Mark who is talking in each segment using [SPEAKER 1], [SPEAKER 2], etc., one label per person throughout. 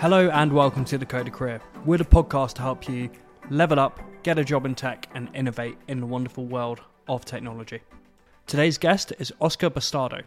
[SPEAKER 1] Hello and welcome to The Coder Career. We're the podcast to help you level up, get a job in tech, and innovate in the wonderful world of technology. Today's guest is Oscar Bastardo.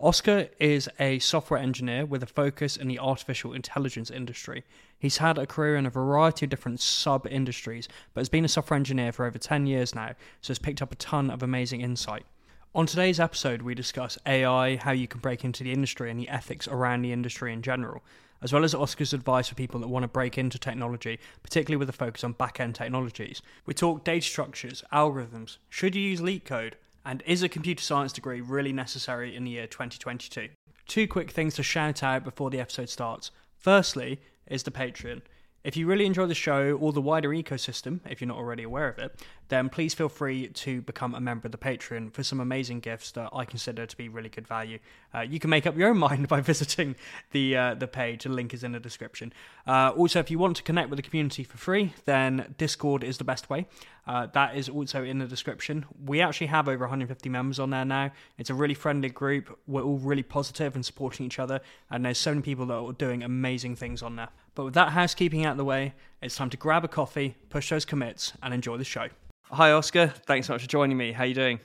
[SPEAKER 1] Oscar is a software engineer with a focus in the artificial intelligence industry. He's had a career in a variety of different sub industries, but has been a software engineer for over 10 years now, so has picked up a ton of amazing insight. On today's episode, we discuss AI, how you can break into the industry, and the ethics around the industry in general, as well as Oscar's advice for people that want to break into technology, particularly with a focus on back end technologies. We talk data structures, algorithms, should you use LeetCode, and is a computer science degree really necessary in the year 2022? Two quick things to shout out before the episode starts. Firstly, is the Patreon. If you really enjoy the show or the wider ecosystem, if you're not already aware of it, then please feel free to become a member of the Patreon for some amazing gifts that I consider to be really good value. Uh, you can make up your own mind by visiting the uh, the page. The link is in the description. Uh, also, if you want to connect with the community for free, then Discord is the best way. Uh, that is also in the description. We actually have over 150 members on there now. It's a really friendly group. We're all really positive and supporting each other, and there's so many people that are doing amazing things on there. But with that housekeeping out of the way, it's time to grab a coffee, push those commits, and enjoy the show. Hi, Oscar. Thanks so much for joining me. How you doing?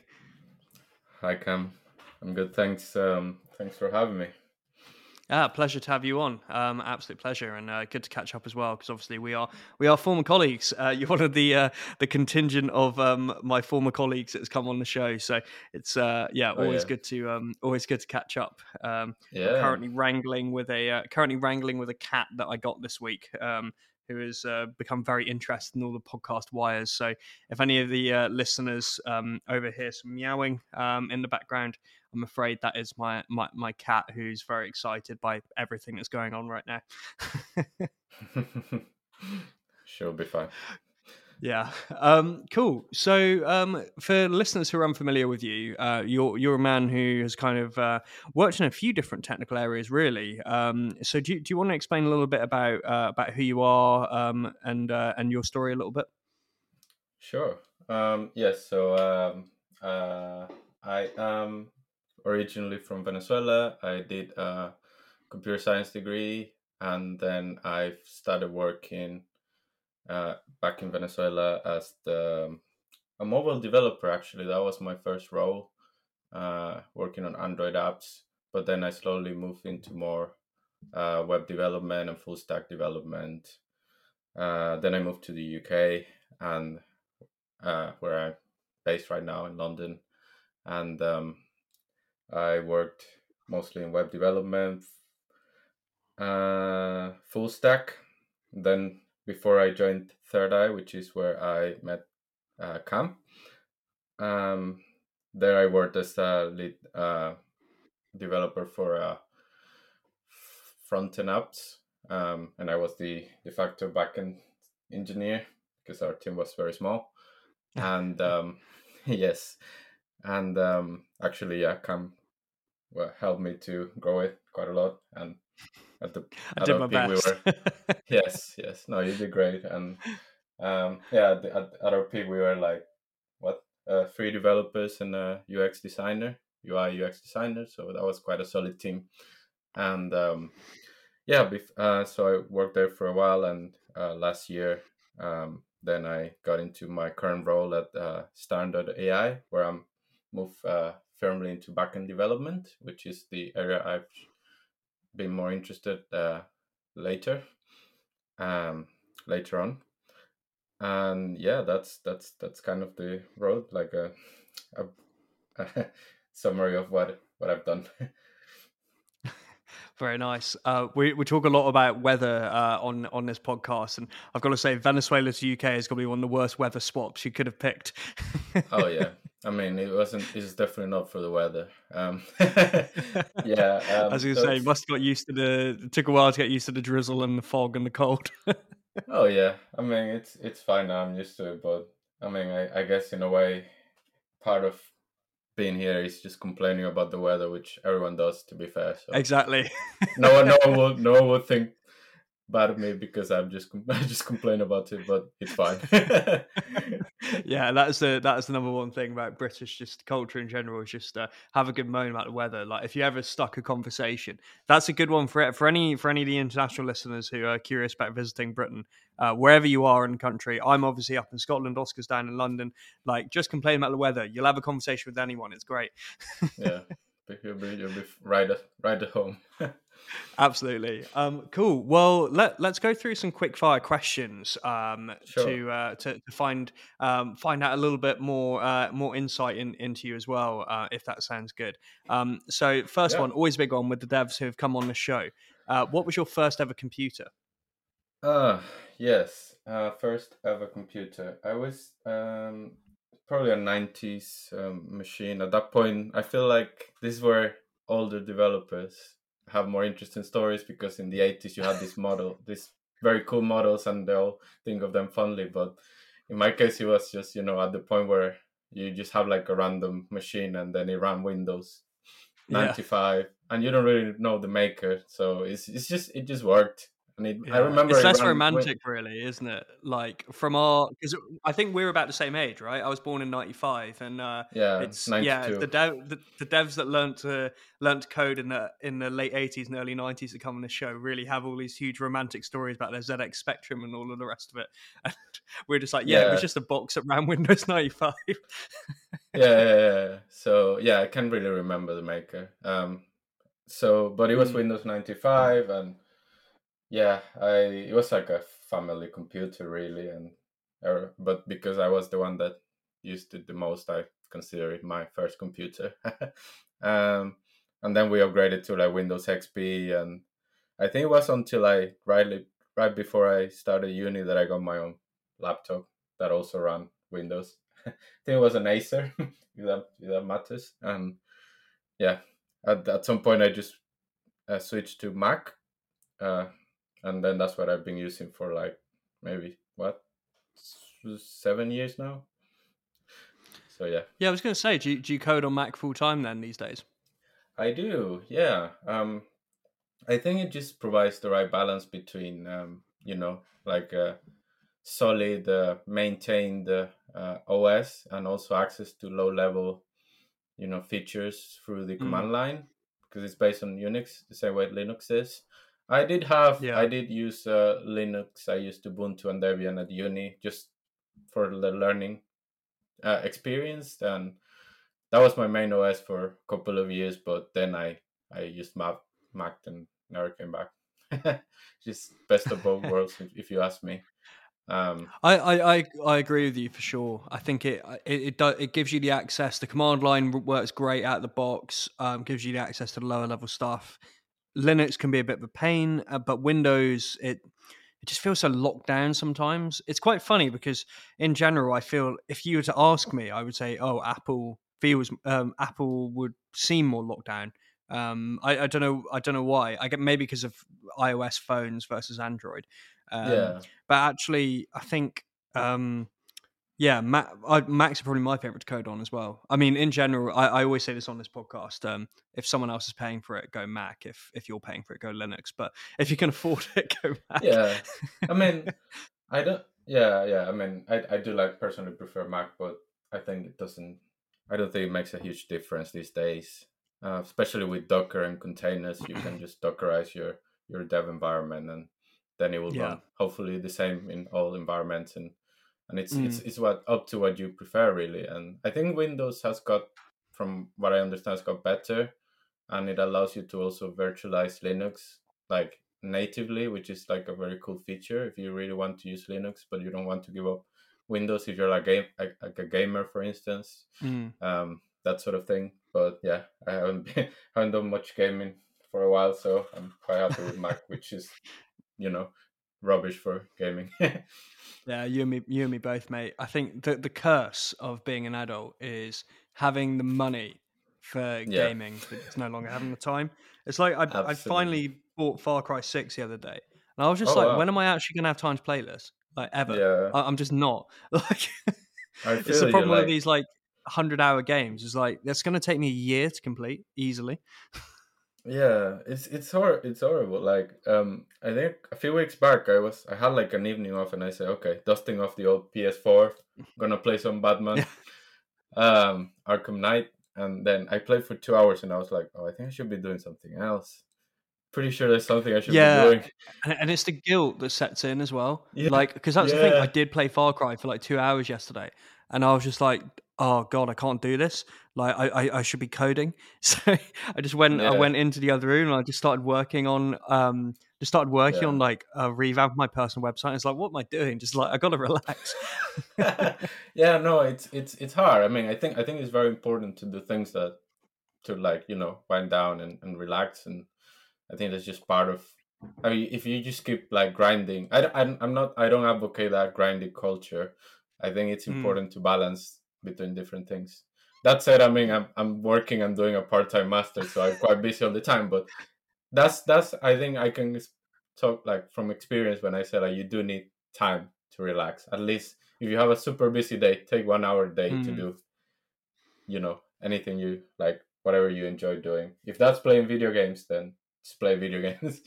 [SPEAKER 2] Hi, Cam. I'm good. Thanks. Um, thanks for having me.
[SPEAKER 1] Ah, pleasure to have you on. Um, absolute pleasure, and uh, good to catch up as well. Because obviously we are we are former colleagues. Uh, you're one of the uh, the contingent of um, my former colleagues that's come on the show. So it's uh, yeah,
[SPEAKER 2] Oh,
[SPEAKER 1] always
[SPEAKER 2] yeah.
[SPEAKER 1] good to um, always good to catch up. Um, I'm
[SPEAKER 2] Yeah.
[SPEAKER 1] currently wrangling with a uh, currently wrangling with a cat that I got this week. Who has uh, become very interested in all the podcast wires. So, if any of the uh, listeners um, overhear some meowing um, in the background, I'm afraid that is my, my my cat who's very excited by everything that's going on right now.
[SPEAKER 2] She'll be fine.
[SPEAKER 1] Yeah, um, cool. So, um, for listeners who are unfamiliar with you, uh, you're you're a man who has kind of uh, worked in a few different technical areas, really. Um, so, do you, do you want to explain a little bit about uh, about who you are um, and uh, and your story a little bit?
[SPEAKER 2] Sure. Um, yes. So um, uh, I am originally from Venezuela. I did a computer science degree, and then I've started working uh, back in Venezuela as the a mobile developer. Actually, that was my first role, uh, working on Android apps. But then I slowly moved into more uh, web development and full stack development. Uh, then I moved to the UK and uh, where I'm based right now in London, and um, I worked mostly in web development, full stack. Then before I joined Third Eye, which is where I met uh, Cam, um, there I worked as a lead uh, developer for uh, front end apps, um, and I was the de facto backend engineer because our team was very small. And um, yes, and um, actually, yeah, Cam well, helped me to grow it quite a lot. And at the
[SPEAKER 1] I
[SPEAKER 2] at
[SPEAKER 1] did
[SPEAKER 2] our
[SPEAKER 1] my
[SPEAKER 2] peak, we were yes, yes, no, you did great. And um, yeah, at, the- at, our peak, we were like what uh, three developers and a UX designer, UI UX designer. So that was quite a solid team. And um, yeah, bef- uh, so I worked there for a while, and uh, last year, um, then I got into my current role at uh, Standard.ai, where I'm moved uh, firmly into backend development, which is the area I've been more interested uh, later, um, later on. And yeah, that's that's that's kind of the road, like a, a, a summary of what what I've done.
[SPEAKER 1] Very nice. Uh, we we talk a lot about weather uh, on on this podcast, and I've got to say, Venezuela to UK is going to be one of the worst weather swaps you could have picked.
[SPEAKER 2] oh yeah, I mean it wasn't. It's definitely not for the weather. Um, yeah, um,
[SPEAKER 1] I was going to
[SPEAKER 2] so
[SPEAKER 1] say,
[SPEAKER 2] it's-
[SPEAKER 1] must have got used to the. It took a while to get used to the drizzle and the fog and the cold.
[SPEAKER 2] Oh yeah, I mean it's it's fine now. I'm used to it, but I mean I, I guess in a way, part of being here is just complaining about the weather, which everyone does. To be fair, so
[SPEAKER 1] exactly.
[SPEAKER 2] no one no one would no one would think bad at me because I'm just I just complain about it, but it's fine.
[SPEAKER 1] yeah, that's the that's the number one thing about British just culture in general is just uh, have a good moan about the weather. Like if you ever stuck a conversation, that's a good one for for any for any of the international listeners who are curious about visiting Britain. Uh, wherever you are in the country, I'm obviously up in Scotland. Oscar's down in London. Like just complain about the weather. You'll have a conversation with anyone. It's great.
[SPEAKER 2] yeah, you'll be you'll be right at right at home.
[SPEAKER 1] Absolutely. Um, cool. Well, let let's go through some quick fire questions um,
[SPEAKER 2] Sure.
[SPEAKER 1] to, uh, to to find um, find out a little bit more uh, more insight in, into you as well, uh, if that sounds good. Um, so, first
[SPEAKER 2] Yeah.
[SPEAKER 1] one, always a big one with the devs who have come on the show. Uh, what was your first ever computer?
[SPEAKER 2] Uh, yes. Uh, first ever computer. I was um, probably a 90s um, machine. At that point, I feel like these were older developers have more interesting stories because in the 80s you had this model, these very cool models, and they all think of them fondly. But in my case, it was just, you know, at the point where you just have like a random machine and then it ran Windows
[SPEAKER 1] Yeah.
[SPEAKER 2] 95 and you don't really know the maker. So it's, it's just, it just worked. And it, I remember
[SPEAKER 1] it's less
[SPEAKER 2] Win-
[SPEAKER 1] romantic, really, isn't it? Like from our because I think we're about the same age, right? I was born in '95, and uh,
[SPEAKER 2] Yeah,
[SPEAKER 1] it's
[SPEAKER 2] 92.
[SPEAKER 1] yeah the, dev, the the devs that learnt to learnt to code in the in the late 80s and early 90s that come on the show really have all these huge romantic stories about their ZX Spectrum and all of the rest of it. And we're just like, yeah, it was just a box that ran Windows 95.
[SPEAKER 2] yeah, yeah, yeah, yeah. So yeah, I can't really remember the maker. Um, so but it was
[SPEAKER 1] Mm.
[SPEAKER 2] Windows ninety five, and yeah, I it was like a family computer really, and er, but because I was the one that used it the most, I consider it my first computer. um, and then we upgraded to like Windows XP, and I think it was until I rightly right before I started uni that I got my own laptop that also ran Windows. I think it was an Acer, if that if that matters. And yeah, at at some point I just uh, switched to Mac, uh, and then that's what I've been using for like maybe what seven years now. So yeah,
[SPEAKER 1] yeah, I was going to say, do you, do you code on Mac full time then these days?
[SPEAKER 2] I do. Yeah. Um, I think it just provides the right balance between um, you know, like a solid, uh, maintained uh, uh, OS and also access to low level, you know, features through the
[SPEAKER 1] Mm.
[SPEAKER 2] command line because it's based on Unix, the same way Linux is. I did have,
[SPEAKER 1] Yeah.
[SPEAKER 2] I did use uh, Linux. I used Ubuntu and Debian at uni just for the learning uh, experience, and that was my main OS for a couple of years. But then I I used Mac, Mac and never came back. just best of both worlds, if, if you ask me. Um,
[SPEAKER 1] I, I, I, I agree with you for sure. I think it it it, do, it gives you the access. The command line works great out of the box. Um, gives you the access to the lower level stuff. Linux can be a bit of a pain, uh, but Windows it it just feels so locked down sometimes. It's quite funny because in general, I feel if you were to ask me, I would say, oh, Apple feels um, Apple would seem more locked down. Um, I, I don't know. I don't know why. I get maybe because of iOS phones versus Android. Um,
[SPEAKER 2] yeah,
[SPEAKER 1] but actually, I think, um, yeah, Mac, I, Macs are probably my favorite to code on as well. I mean, in general, I, I always say this on this podcast: um, if someone else is paying for it, go Mac. If if you're paying for it, go Linux. But if you can afford it, go Mac.
[SPEAKER 2] yeah. I mean, I don't. Yeah, yeah. I mean, I I do like personally prefer Mac, but I think it doesn't. I don't think it makes a huge difference these days, uh, especially with Docker and containers. You can just Dockerize your your dev environment, and then it will
[SPEAKER 1] Yeah.
[SPEAKER 2] run hopefully the same in all environments, and and it's
[SPEAKER 1] Mm.
[SPEAKER 2] it's it's what up to what you prefer really. And I think Windows has got, from what I understand, has got better, and it allows you to also virtualize Linux like natively, which is like a very cool feature if you really want to use Linux, but you don't want to give up Windows if you're like game like, like a gamer, for instance,
[SPEAKER 1] Mm.
[SPEAKER 2] um, that sort of thing. But yeah, I haven't been, haven't done much gaming for a while, so I'm quite happy with Mac, which is you know rubbish for gaming.
[SPEAKER 1] Yeah, you and me, you and me both, mate. I think the the curse of being an adult is having the money for
[SPEAKER 2] Yeah.
[SPEAKER 1] gaming, but it's no longer having the time. It's like I, I finally bought Far Cry Six the other day, and I was just
[SPEAKER 2] Oh,
[SPEAKER 1] like,
[SPEAKER 2] wow.
[SPEAKER 1] when am I actually going to have time to play this? Like ever?
[SPEAKER 2] yeah,
[SPEAKER 1] I, I'm just not. Like it's the problem
[SPEAKER 2] like,
[SPEAKER 1] with these like hundred hour games. Is like that's going to take me a year to complete easily.
[SPEAKER 2] Yeah, it's it's hor it's horrible. Like, um, I think a few weeks back, I was I had like an evening off, and I said, okay, dusting off the old PS4, gonna play some Batman, um, Arkham Knight, and then I played for two hours, and I was like, oh, I think I should be doing something else. Pretty sure there's something I should
[SPEAKER 1] yeah,
[SPEAKER 2] be doing.
[SPEAKER 1] and, and it's the guilt that sets in as well.
[SPEAKER 2] Yeah,
[SPEAKER 1] Like, because that's the thing. I did play Far Cry for like two hours yesterday, and I was just like, "Oh God, I can't do this. Like, I I, I should be coding." So I just went. I went into the other room and I just started working on um just started working
[SPEAKER 2] Yeah.
[SPEAKER 1] on like a revamp of my personal website. It's like, what am I doing? Just like I gotta relax.
[SPEAKER 2] yeah, no, it's it's it's hard. I mean, I think I think it's very important to do things that to like you know wind down and, and relax, and I think that's just part of. I mean, if you just keep like grinding, I I'm not I don't advocate that grinding culture. I think it's
[SPEAKER 1] Mm.
[SPEAKER 2] important to balance between different things. That said, I mean, I'm I'm working and doing a part time master, so I'm quite busy all the time. But that's that's I think I can talk like from experience when I say like you do need time to relax. At least if you have a super busy day, take one hour a day to
[SPEAKER 1] Mm.
[SPEAKER 2] do, you know, anything you like, whatever you enjoy doing. If that's playing video games, then just play video games.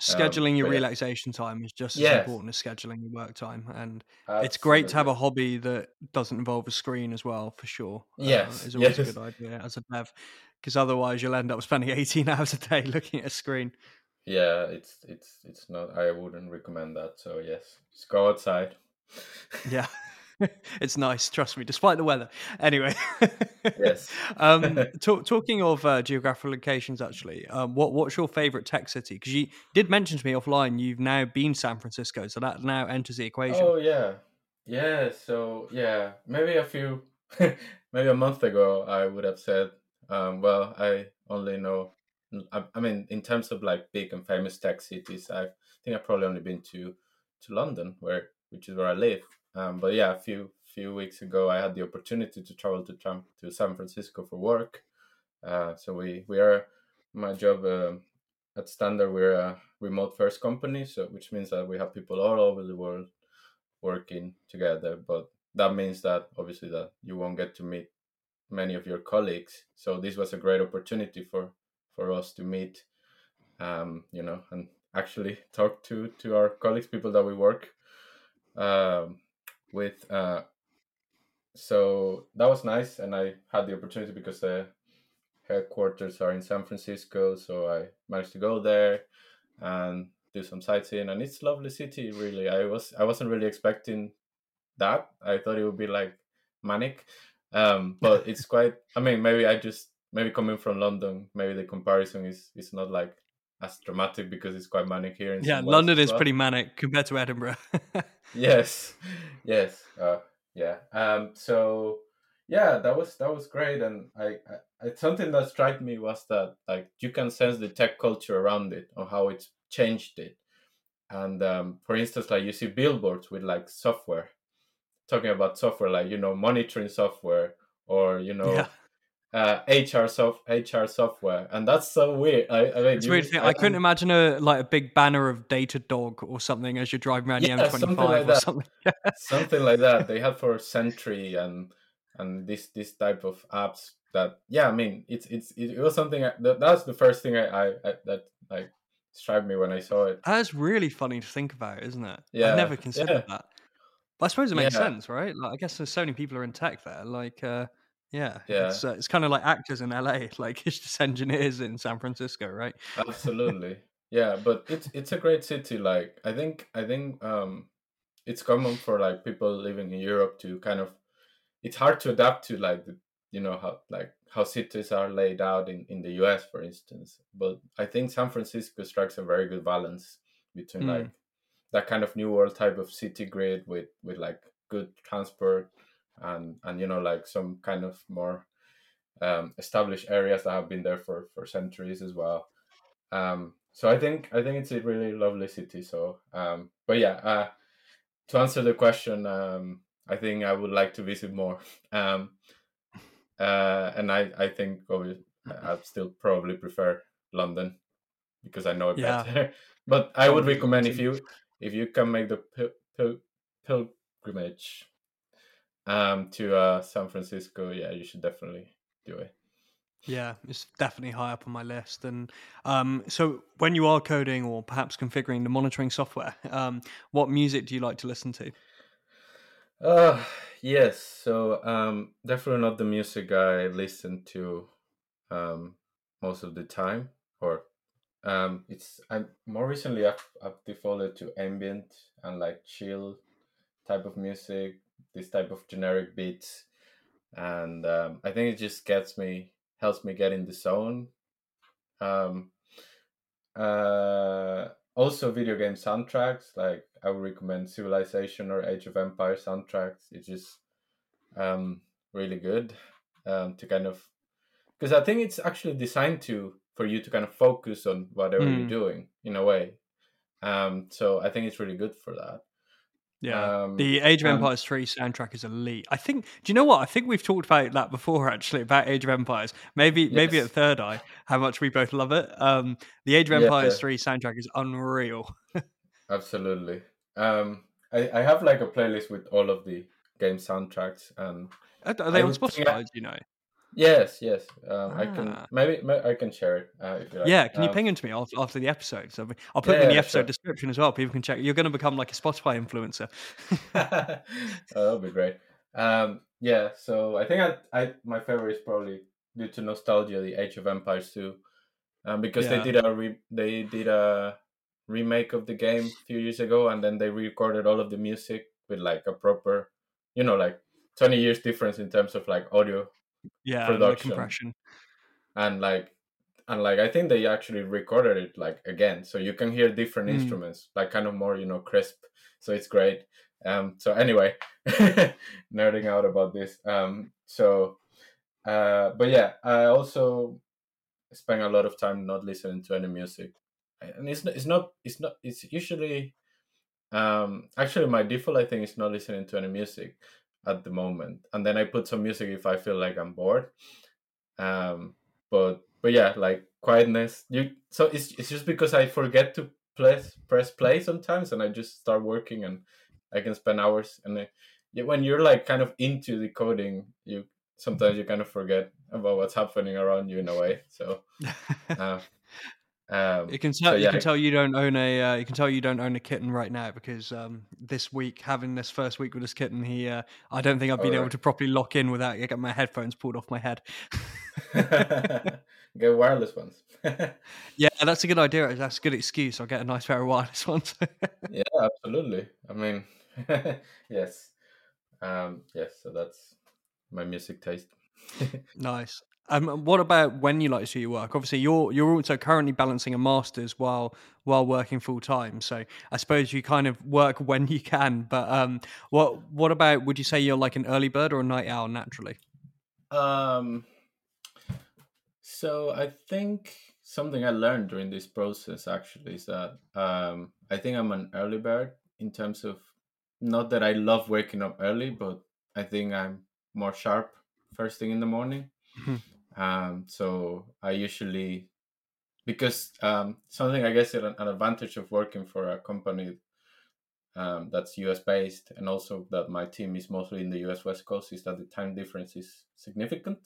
[SPEAKER 1] Scheduling your
[SPEAKER 2] but yeah.
[SPEAKER 1] relaxation time is just as
[SPEAKER 2] Yes.
[SPEAKER 1] important as scheduling your work time, and it's great to have a hobby that doesn't involve a screen as well, for sure. Uh,
[SPEAKER 2] Yes,
[SPEAKER 1] is always a good idea as a dev, because otherwise you'll end up spending 18 hours a day looking at a screen.
[SPEAKER 2] Yeah, it's it's it's not. I wouldn't recommend that. So yes, just go outside.
[SPEAKER 1] Yeah, it's nice. Trust me, despite the weather. Anyway,
[SPEAKER 2] Yes.
[SPEAKER 1] um, talk, talking of uh, geographical locations, actually, um, what what's your favorite tech city? Because you did mention to me offline you've now been San Francisco, so that now enters the equation.
[SPEAKER 2] Oh yeah, yeah. So yeah, maybe a few, maybe a month ago, I would have said, um, well, I only know. I, I mean, in terms of like big and famous tech cities, I think I've probably only been to to London, where which is where I live. Um, but yeah, a few few weeks ago, I had the opportunity to travel to Tram- to San Francisco for work. Uh, so we we are my job um at Standard. We're a remote first company, so which means that we have people all over the world working together but that means that obviously that you won't get to meet many of your colleagues so this was a great opportunity for for us to meet um you know and actually talk to to our colleagues people that we work um with uh so that was nice and i had the opportunity because the headquarters are in san francisco so i managed to go there and do some sightseeing and it's a lovely city really. I was i wasn't really expecting that. I thought it would be like manic um but it's quite i mean maybe i just maybe coming from london maybe the comparison is is not like as dramatic because it's quite manic here in
[SPEAKER 1] Yeah, London is
[SPEAKER 2] well.
[SPEAKER 1] pretty manic compared to Edinburgh.
[SPEAKER 2] yes yes uh, yeah um so yeah that was that was great and I, I I- something that struck me was that like you can sense the tech culture around it or how it's changed it and um for instance like you see billboards with like software talking about software like you know monitoring software or you know
[SPEAKER 1] yeah,
[SPEAKER 2] uh hr soft hr software and that's so weird i, I mean
[SPEAKER 1] it's weird. Thing. I couldn't imagine a like a big banner of Datadog or something as you're driving around
[SPEAKER 2] Yeah,
[SPEAKER 1] the
[SPEAKER 2] something
[SPEAKER 1] M25
[SPEAKER 2] like
[SPEAKER 1] or
[SPEAKER 2] that.
[SPEAKER 1] something.
[SPEAKER 2] something like that they had for sentry and and this this type of apps that yeah i mean it's it's it, was something I, that, that's the first thing I, I, I that like struck me when i saw it
[SPEAKER 1] That's really funny to think about, isn't it?
[SPEAKER 2] Yeah,
[SPEAKER 1] I never considered
[SPEAKER 2] yeah.
[SPEAKER 1] that. But I suppose it makes
[SPEAKER 2] Yeah.
[SPEAKER 1] sense, right? Like, I guess there's so many people are in tech there. Like, uh, yeah,
[SPEAKER 2] Yeah.
[SPEAKER 1] it's uh, it's kind of like actors in LA. Like, it's just engineers in San Francisco, right?
[SPEAKER 2] absolutely yeah but it's it's a great city like i think i think um it's common for like people living in europe to kind of it's hard to adapt to like the you know how like how cities are laid out in in the us for instance but i think san francisco strikes a very good balance between
[SPEAKER 1] Mm.
[SPEAKER 2] like that kind of new world type of city grid with with like good transport and and you know like some kind of more um, established areas that have been there for for centuries as well. Um so i think i think it's a really lovely city so um but yeah uh to answer the question um i think i would like to visit more. Um uh and i i think i I'd still probably prefer london because i know it
[SPEAKER 1] Yeah.
[SPEAKER 2] better. But i would recommend if you if you can make the pil- pil- pilgrimage um to uh san francisco yeah you should definitely do it
[SPEAKER 1] Yeah, it's definitely high up on my list. And um, so, when you are coding or perhaps configuring the monitoring software, um, what music do you like to listen to?
[SPEAKER 2] Uh, yes. So um, definitely not the music I listen to um, most of the time, or um, it's I'm more recently I've, I've defaulted to ambient and like chill type of music, this type of generic beats, and um, I think it just gets me helps me get in the zone. Um, uh, also, video game soundtracks like I would recommend Civilization or Age of Empire soundtracks. It's just um, really good um, to kind of because I think it's actually designed to for you to kind of focus on whatever mm. you're doing in a way. Um, so I think it's really good for that.
[SPEAKER 1] Yeah, um, the Age of Empires three soundtrack is elite. I think. Do you know what? I think we've talked about that before, actually, about Age of Empires. Maybe, yes. maybe at Third Eye, how much we both love it. Um, the Age of Empires yeah. three soundtrack is unreal.
[SPEAKER 2] Absolutely. Um, I, I have like a playlist with all of the game soundtracks, and
[SPEAKER 1] are they on Spotify? I, do you know?
[SPEAKER 2] Yes, yes. Um, ah. I can ah. maybe, maybe, I can share it. Uh, like.
[SPEAKER 1] Yeah, can you um, ping them to me after, after the episode? So I'll put yeah, in the episode sure. description as well. People can check. You're going to become like a Spotify influencer.
[SPEAKER 2] oh, that'll be great. Um, yeah, so I think I, I my favorite is probably due to nostalgia, the Age of Empires 2, um, because yeah. they did a re- they did a remake of the game a few years ago, and then they recorded all of the music with like a proper, you know, like 20 years difference in terms of like audio
[SPEAKER 1] yeah production. compression.
[SPEAKER 2] And like and like i think they actually recorded it like again so you can hear different mm. instruments like kind of more you know crisp so it's great. Um so anyway nerding out about this um so uh but yeah i also spend a lot of time not listening to any music. And it's not it's not it's not it's usually um actually my default i think is not listening to any music at the moment and then i put some music if i feel like i'm bored. Um but but yeah like quietness you so it's, it's just because i forget to press press play sometimes and i just start working and i can spend hours and when you're like kind of into the coding you sometimes you kind of forget about what's happening around you in a way so uh,
[SPEAKER 1] um, you can tell. So, yeah. You can tell you don't own a. Uh, you can tell you don't own a kitten right now because um, this week, having this first week with this kitten, he. Uh, I don't think I've been oh, able to properly lock in without getting my headphones pulled off my head.
[SPEAKER 2] Get wireless ones.
[SPEAKER 1] yeah, that's a good idea. That's a good excuse. I'll get a nice pair of wireless ones.
[SPEAKER 2] yeah, absolutely. I mean, yes, um, yes. So that's my music taste.
[SPEAKER 1] nice. Um, what about when you like to do your work? Obviously, you're you're also currently balancing a master's while while working full time. So I suppose you kind of work when you can. But um, what what about? Would you say you're like an early bird or a night owl naturally?
[SPEAKER 2] Um. So I think something I learned during this process actually is that um, I think I'm an early bird in terms of not that I love waking up early, but I think I'm more sharp first thing in the morning. Um, so I usually, because um, something I guess an, an advantage of working for a company um, that's US based and also that my team is mostly in the US West Coast is that the time difference is significant,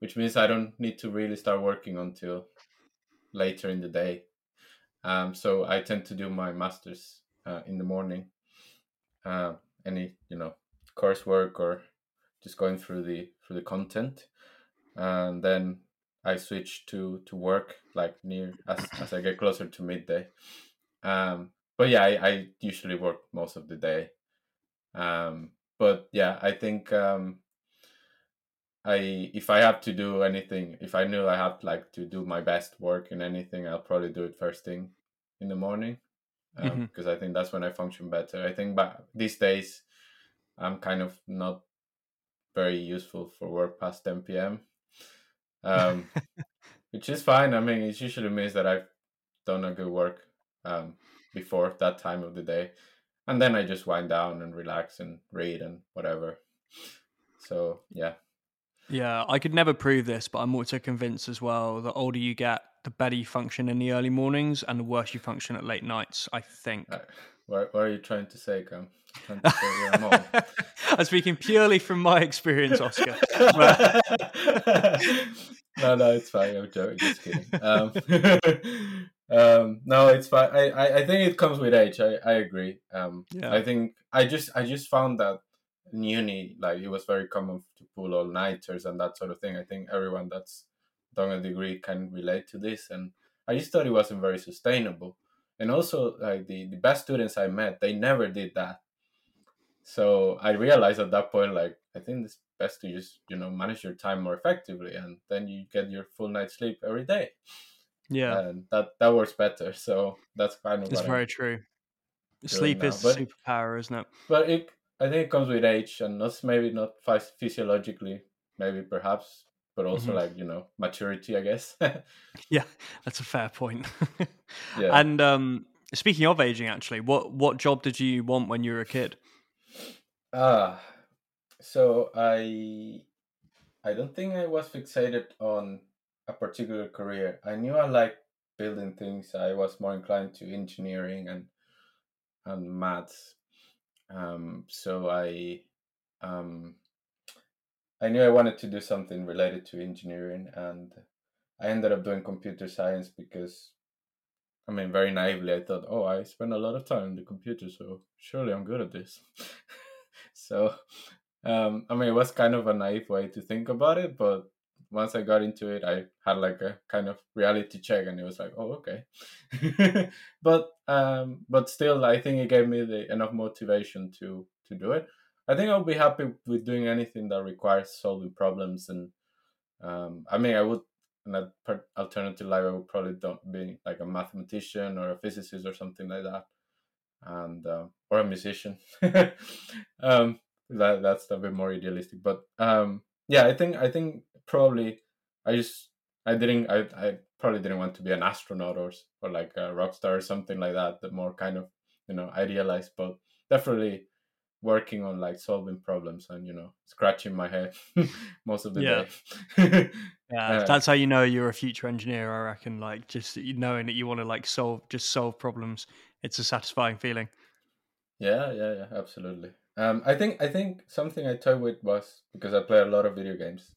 [SPEAKER 2] which means I don't need to really start working until later in the day. Um, so I tend to do my masters uh, in the morning. Uh, any you know coursework or just going through the through the content and then I switch to to work like near as as I get closer to midday. Um, but yeah, I, I usually work most of the day. Um, but yeah, I think um, I if I have to do anything, if I knew I have like to do my best work in anything, I'll probably do it first thing in the morning because um, mm-hmm. I think that's when I function better. I think but these days I'm kind of not very useful for work past 10 p.m um, which is fine. I mean, it usually means that I've done a good work um, before that time of the day, and then I just wind down and relax and read and whatever. So yeah.
[SPEAKER 1] Yeah, I could never prove this, but I'm also convinced as well. The older you get, the better you function in the early mornings, and the worse you function at late nights. I think. Uh,
[SPEAKER 2] what, what are you trying to say, Cam?
[SPEAKER 1] I'm speaking purely from my experience, Oscar.
[SPEAKER 2] no, no, it's fine. I'm joking. Just kidding. Um, um, no, it's fine. I, I, I think it comes with age. I, I agree. Um,
[SPEAKER 1] Yeah.
[SPEAKER 2] I think I just, I just found that in uni, like it was very common to pull all nighters and that sort of thing. I think everyone that's done a degree can relate to this, and I just thought it wasn't very sustainable. And also, like the the best students I met, they never did that. So I realized at that point, like I think it's best to just you know manage your time more effectively, and then you get your full night's sleep every day,
[SPEAKER 1] Yeah,
[SPEAKER 2] and that that works better. So that's kind of
[SPEAKER 1] it's
[SPEAKER 2] what I'm
[SPEAKER 1] very true. Sleep
[SPEAKER 2] now,
[SPEAKER 1] is
[SPEAKER 2] but-
[SPEAKER 1] superpower, isn't it?
[SPEAKER 2] but it I think it comes with age and not maybe not phys- physiologically, maybe perhaps, but also
[SPEAKER 1] Mhm.
[SPEAKER 2] like you know maturity, I guess.
[SPEAKER 1] Yeah, that's a fair point.
[SPEAKER 2] yeah.
[SPEAKER 1] And um, speaking of aging, actually, what what job did you want when you were a kid?
[SPEAKER 2] Ah, so I I don't think I was fixated on a particular career. I knew I liked building things. I was more inclined to engineering and and maths. Um, so I um, I knew I wanted to do something related to engineering, and I ended up doing computer science because, I mean, very naively, I thought, oh, I spend a lot of time on the computer, so surely I'm good at this. so, um, I mean, it was kind of a naive way to think about it, but once I got into it, I had like a kind of reality check, and it was like, oh, okay. but um, but still, I think it gave me the enough motivation to to do it. I think I'll be happy with doing anything that requires solving problems, and um, I mean, I would in a per- alternative life, I would probably don't be like a mathematician or a physicist or something like that, and uh, or a musician. um, that that's a bit more idealistic, but um, yeah, I think I think probably I just I didn't I, I probably didn't want to be an astronaut or or like a rock star or something like that. The more kind of you know idealized, but definitely working on like solving problems and you know scratching my head most of the
[SPEAKER 1] Yeah.
[SPEAKER 2] day.
[SPEAKER 1] Yeah,
[SPEAKER 2] Uh,
[SPEAKER 1] that's how you know you're a future engineer. I reckon, like just knowing that you want to like solve just solve problems. It's a satisfying feeling.
[SPEAKER 2] Yeah, yeah, yeah, absolutely. Um, I think I think something I toyed with was because I play a lot of video games.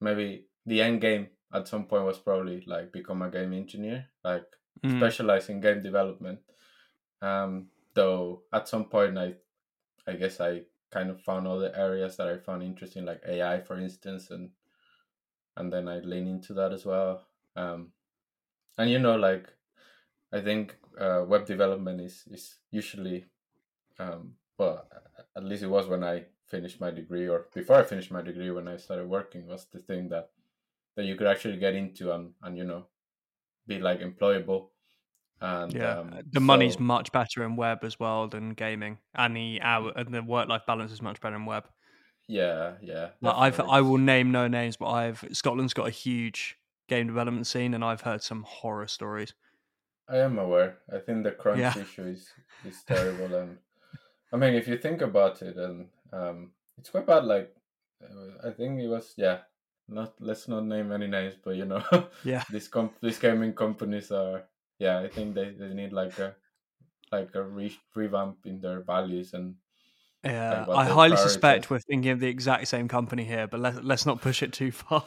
[SPEAKER 2] Maybe the end game at some point was probably like become a game engineer, like
[SPEAKER 1] Mm,
[SPEAKER 2] specialize in game development. Um, though at some point I, I guess I kind of found other areas that I found interesting, like AI, for instance, and and then I lean into that as well. Um, and you know, like I think uh, web development is is usually, um, well, at least it was when I finished my degree, or before I finished my degree, when I started working, was the thing that that you could actually get into and and you know, be like employable. And
[SPEAKER 1] yeah,
[SPEAKER 2] um,
[SPEAKER 1] the money's much better in web as well than gaming, and the hour and the work life balance is much better in web.
[SPEAKER 2] yeah, yeah.
[SPEAKER 1] Like, I've. I will name no names, but I've Scotland's got a huge game development scene, and I've heard some horror stories.
[SPEAKER 2] I am aware. I think the crunch
[SPEAKER 1] Yeah.
[SPEAKER 2] issue is is terrible, and I mean, if you think about it, and um, it's quite bad. Like, uh, I think it was yeah. Not let's not name any names, but you know,
[SPEAKER 1] Yeah.
[SPEAKER 2] these comp these gaming companies are yeah. I think they, they need like a like a re- revamp in their values and
[SPEAKER 1] Yeah, I highly
[SPEAKER 2] prioritize.
[SPEAKER 1] suspect we're thinking of the exact same company here, but let's let's not push it too far.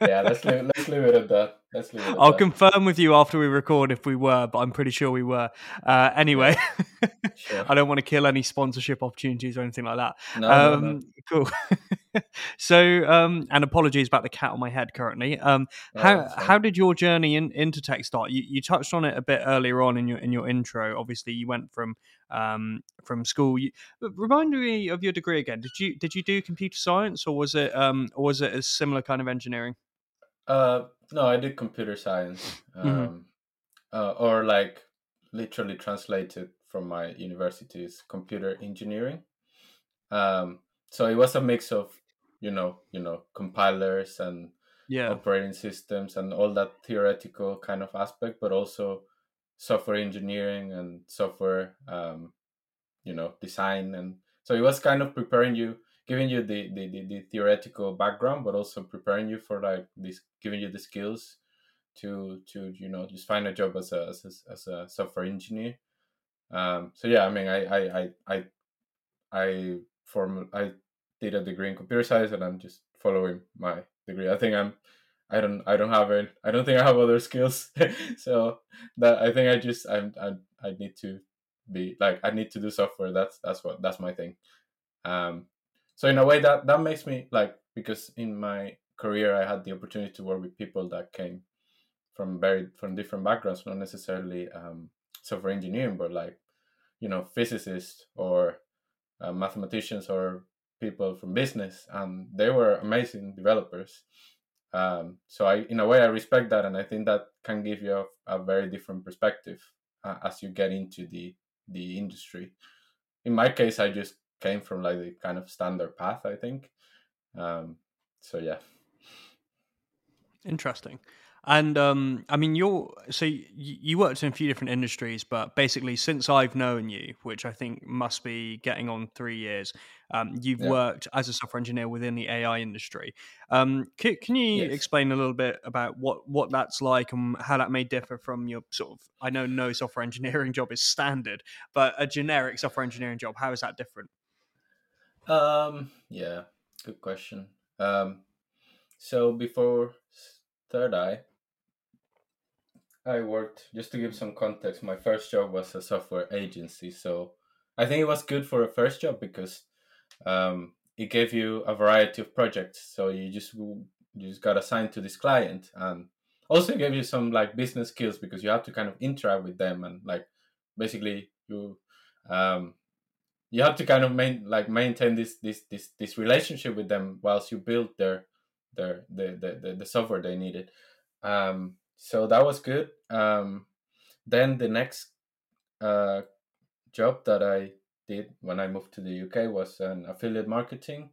[SPEAKER 2] Yeah. Let's leave let's leave it at that. Let's leave it
[SPEAKER 1] I'll
[SPEAKER 2] that.
[SPEAKER 1] confirm with you after we record if we were, but I'm pretty sure we were. Uh, anyway,
[SPEAKER 2] Sure.
[SPEAKER 1] I don't want to kill any sponsorship opportunities or anything like that.
[SPEAKER 2] No, no,
[SPEAKER 1] um,
[SPEAKER 2] no.
[SPEAKER 1] Cool. so, um, and apologies about the cat on my head currently. Um,
[SPEAKER 2] No,
[SPEAKER 1] how how did your journey in, into tech start? You, you touched on it a bit earlier on in your in your intro. Obviously, you went from um, from school. You, remind me of your degree again. Did you did you do computer science or was it um, or was it a similar kind of engineering?
[SPEAKER 2] Uh, no, I did computer science, um,
[SPEAKER 1] Mhm.
[SPEAKER 2] uh, or like literally translated from my university's computer engineering. Um, so it was a mix of, you know, you know, compilers and
[SPEAKER 1] Yeah,
[SPEAKER 2] operating systems and all that theoretical kind of aspect, but also software engineering and software, um, you know, design. And so it was kind of preparing you, giving you the, the, the, the theoretical background, but also preparing you for like this, giving you the skills to, to, you know, just find a job as a, as a, as a software engineer. Um, so yeah, I mean, I, I, I, I, I form, I did a degree in computer science and I'm just following my degree. I think I'm I don't I don't have it. I don't think I have other skills. so that I think I just I'm I I need to be like I need to do software. That's that's what that's my thing. Um, so in a way that that makes me like because in my career I had the opportunity to work with people that came from very from different backgrounds, not necessarily um, software engineering, but like you know physicists or uh, mathematicians or people from business, and they were amazing developers. Um, so I, in a way, I respect that, and I think that can give you a, a very different perspective uh, as you get into the the industry. In my case, I just came from like the kind of standard path, I think. Um, so yeah.
[SPEAKER 1] Interesting. And um, I mean, you're so you, you worked in a few different industries, but basically, since I've known you, which I think must be getting on three years, um, you've yeah. worked as a software engineer within the AI industry. Um, can, can, you yes. explain a little bit about what what that's like and how that may differ from your sort of? I know no software engineering job is standard, but a generic software engineering job, how is that different?
[SPEAKER 2] Um, yeah, good question. Um, so before Third Eye, I worked just to give some context. My first job was a software agency, so I think it was good for a first job because um, it gave you a variety of projects. So you just you just got assigned to this client, and also gave you some like business skills because you have to kind of interact with them and like basically you um, you have to kind of main, like maintain this this this this relationship with them whilst you build their their the the, the, the software they needed. Um, so that was good. Um, then the next uh, job that I did when I moved to the UK was an affiliate marketing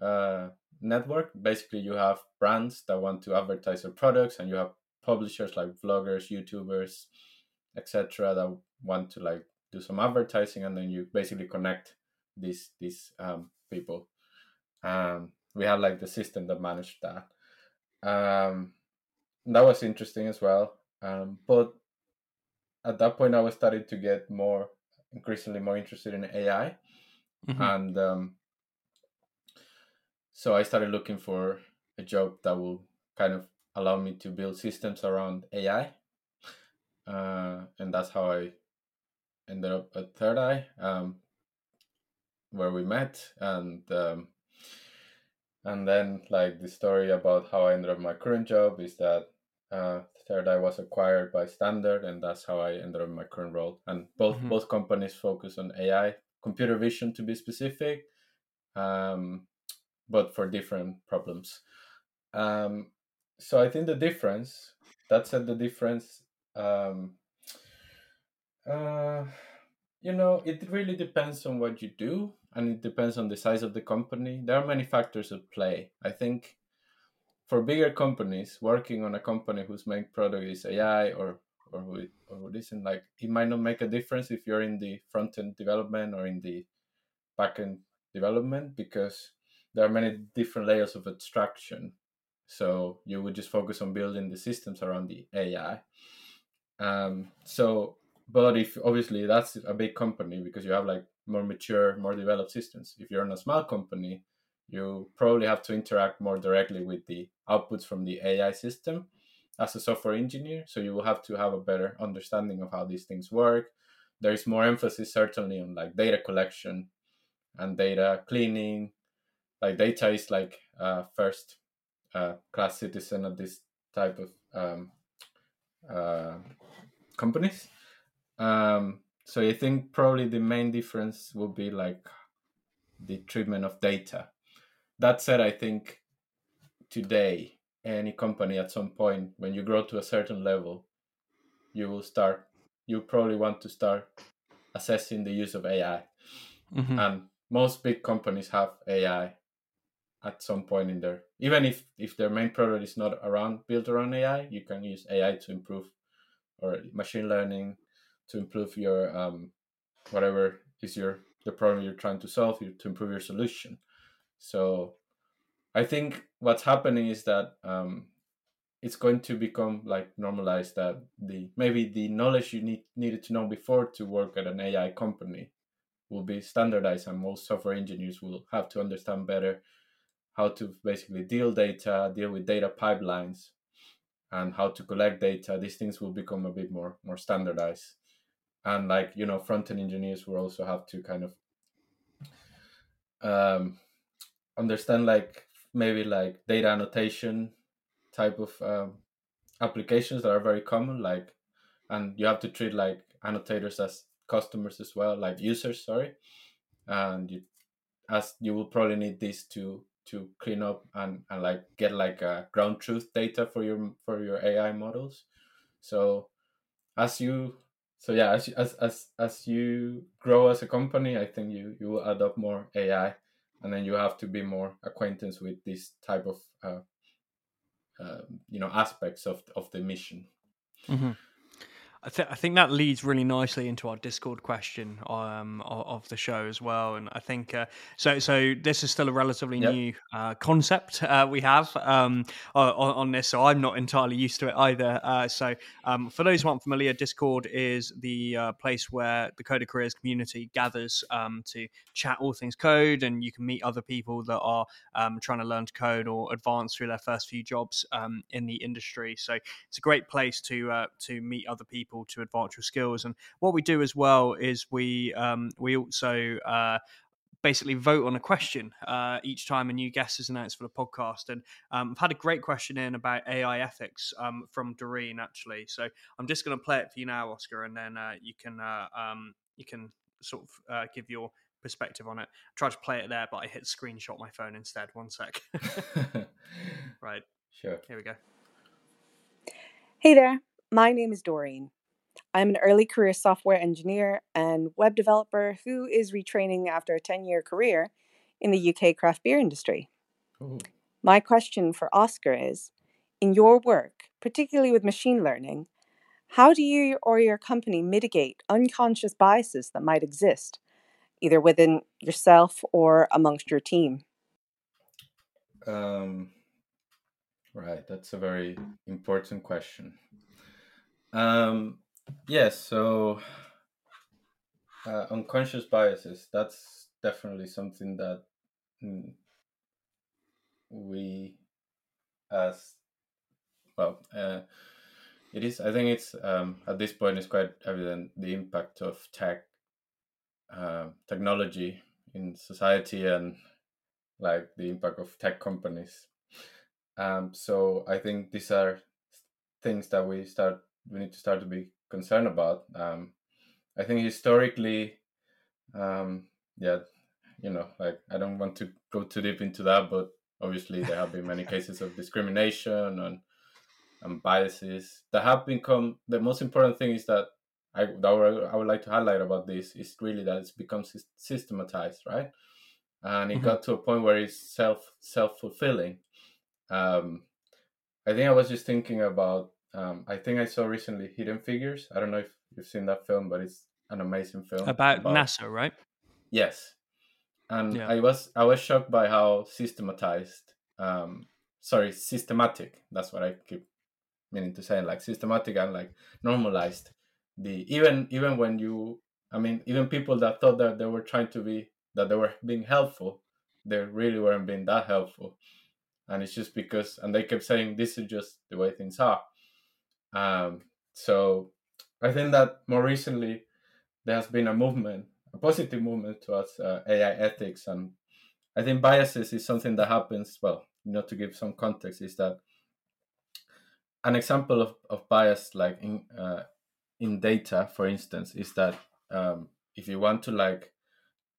[SPEAKER 2] uh, network. Basically, you have brands that want to advertise their products, and you have publishers like vloggers, YouTubers, etc. that want to like do some advertising, and then you basically connect these these um, people. Um, we had like the system that managed that. Um, that was interesting as well. Um, but at that point, I was starting to get more, increasingly more interested in AI, mm-hmm. and um, so I started looking for a job that will kind of allow me to build systems around AI, uh, and that's how I ended up at Third Eye, um, where we met, and um, and then like the story about how I ended up my current job is that uh, Third Eye was acquired by Standard, and that's how I ended up my current role. And both mm-hmm. both companies focus on AI, computer vision to be specific, um, but for different problems. Um, so I think the difference. That said, the difference. Um, uh, you know, it really depends on what you do, and it depends on the size of the company. There are many factors at play. I think for bigger companies working on a company whose main product is AI or or who, it, or who isn't like it might not make a difference if you're in the front end development or in the back end development because there are many different layers of abstraction. So you would just focus on building the systems around the AI. Um, so, but if obviously that's a big company because you have like more mature, more developed systems. If you're in a small company, you probably have to interact more directly with the outputs from the AI system as a software engineer. So you will have to have a better understanding of how these things work. There is more emphasis certainly on like data collection and data cleaning. Like data is like uh, first uh, class citizen of this type of um, uh, companies. Um, so I think probably the main difference will be like the treatment of data that said, I think today any company at some point when you grow to a certain level, you will start. You probably want to start assessing the use of AI, mm-hmm. and most big companies have AI at some point in there. Even if if their main product is not around built around AI, you can use AI to improve or machine learning to improve your um, whatever is your the problem you're trying to solve you to improve your solution. So I think what's happening is that um, it's going to become like normalized that the maybe the knowledge you need needed to know before to work at an AI company will be standardized and most software engineers will have to understand better how to basically deal data, deal with data pipelines, and how to collect data. These things will become a bit more more standardized, and like you know, front end engineers will also have to kind of um, understand like maybe like data annotation type of um, applications that are very common, like, and you have to treat like annotators as customers as well, like users. Sorry, and you, as you will probably need this to to clean up and, and like get like a ground truth data for your for your AI models. So as you so yeah as as as as you grow as a company, I think you you will adopt more AI, and then you have to be more acquaintance with this type of uh, uh, you know aspects of of the mission.
[SPEAKER 1] Mm-hmm. I, th- I think that leads really nicely into our Discord question um, of, the show as well, and I think uh, so. So this is still a relatively yep. new uh, concept uh, we have um, on, on, this, so I'm not entirely used to it either. Uh, so um, for those who aren't familiar, Discord is the uh, place where the Coder Careers community gathers um, to chat all things code, and you can meet other people that are um, trying to learn to code or advance through their first few jobs um, in the industry. So it's a great place to uh, to meet other people people to advance your skills. And what we do as well is we um, we also uh, basically vote on a question uh, each time a new guest is announced for the podcast. And um, I've had a great question in about AI ethics um, from Doreen actually. So I'm just going to play it for you now, Oscar, and then uh, you can uh, um, you can sort of uh, give your perspective on it. I tried to play it there, but I hit screenshot my phone instead. One sec. right.
[SPEAKER 2] Sure.
[SPEAKER 1] Here we go.
[SPEAKER 3] Hey there. My name is Doreen. I'm an early career software engineer and web developer who is retraining after a 10 year career in the UK craft beer industry. Ooh. My question for Oscar is In your work, particularly with machine learning, how do you or your company mitigate unconscious biases that might exist, either within yourself or amongst your team?
[SPEAKER 2] Um, right, that's a very important question. Um, Yes, so uh, unconscious biases, that's definitely something that mm, we as well uh, it is i think it's um, at this point it's quite evident the impact of tech uh, technology in society and like the impact of tech companies. Um, so i think these are things that we start we need to start to be concerned about. Um, I think historically, um, yeah, you know, like I don't want to go too deep into that, but obviously there have been many cases of discrimination and and biases that have become. The most important thing is that I that I would like to highlight about this is really that it's become systematized, right? And it mm-hmm. got to a point where it's self self fulfilling. Um, I think I was just thinking about um, I think I saw recently Hidden Figures. I don't know if you've seen that film, but it's an amazing film
[SPEAKER 1] about, about... NASA, right?
[SPEAKER 2] Yes, and yeah. I was I was shocked by how systematized, um, sorry, systematic. That's what I keep meaning to say, like systematic and like normalized. The even even when you, I mean, even people that thought that they were trying to be that they were being helpful, they really weren't being that helpful, and it's just because, and they kept saying this is just the way things are um, so I think that more recently there has been a movement, a positive movement towards uh, AI ethics, and I think biases is something that happens. Well, you know, to give some context, is that an example of, of bias, like in uh, in data, for instance, is that um, if you want to like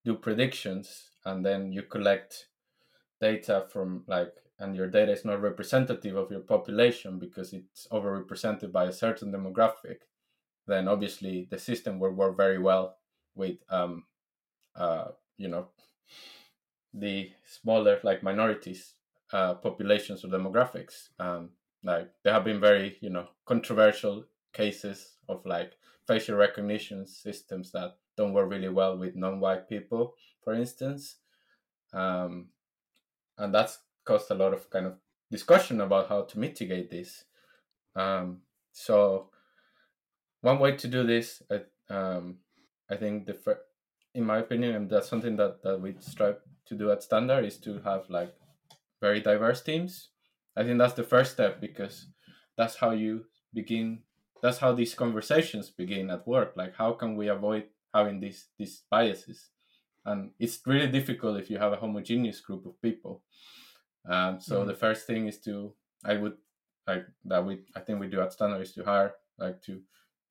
[SPEAKER 2] do predictions and then you collect data from like and your data is not representative of your population because it's overrepresented by a certain demographic, then obviously the system will work very well with, um, uh, you know, the smaller like minorities uh, populations or demographics. Um, like there have been very you know controversial cases of like facial recognition systems that don't work really well with non-white people, for instance. Um, and that's caused a lot of kind of discussion about how to mitigate this. Um, so one way to do this, I, um, I think the fir- in my opinion, and that's something that, that we strive to do at Standard is to have like very diverse teams. I think that's the first step because that's how you begin. That's how these conversations begin at work. Like, how can we avoid having these these biases? And it's really difficult if you have a homogeneous group of people. Um, so mm-hmm. the first thing is to I would like that we I think we do at Standard is to hire like to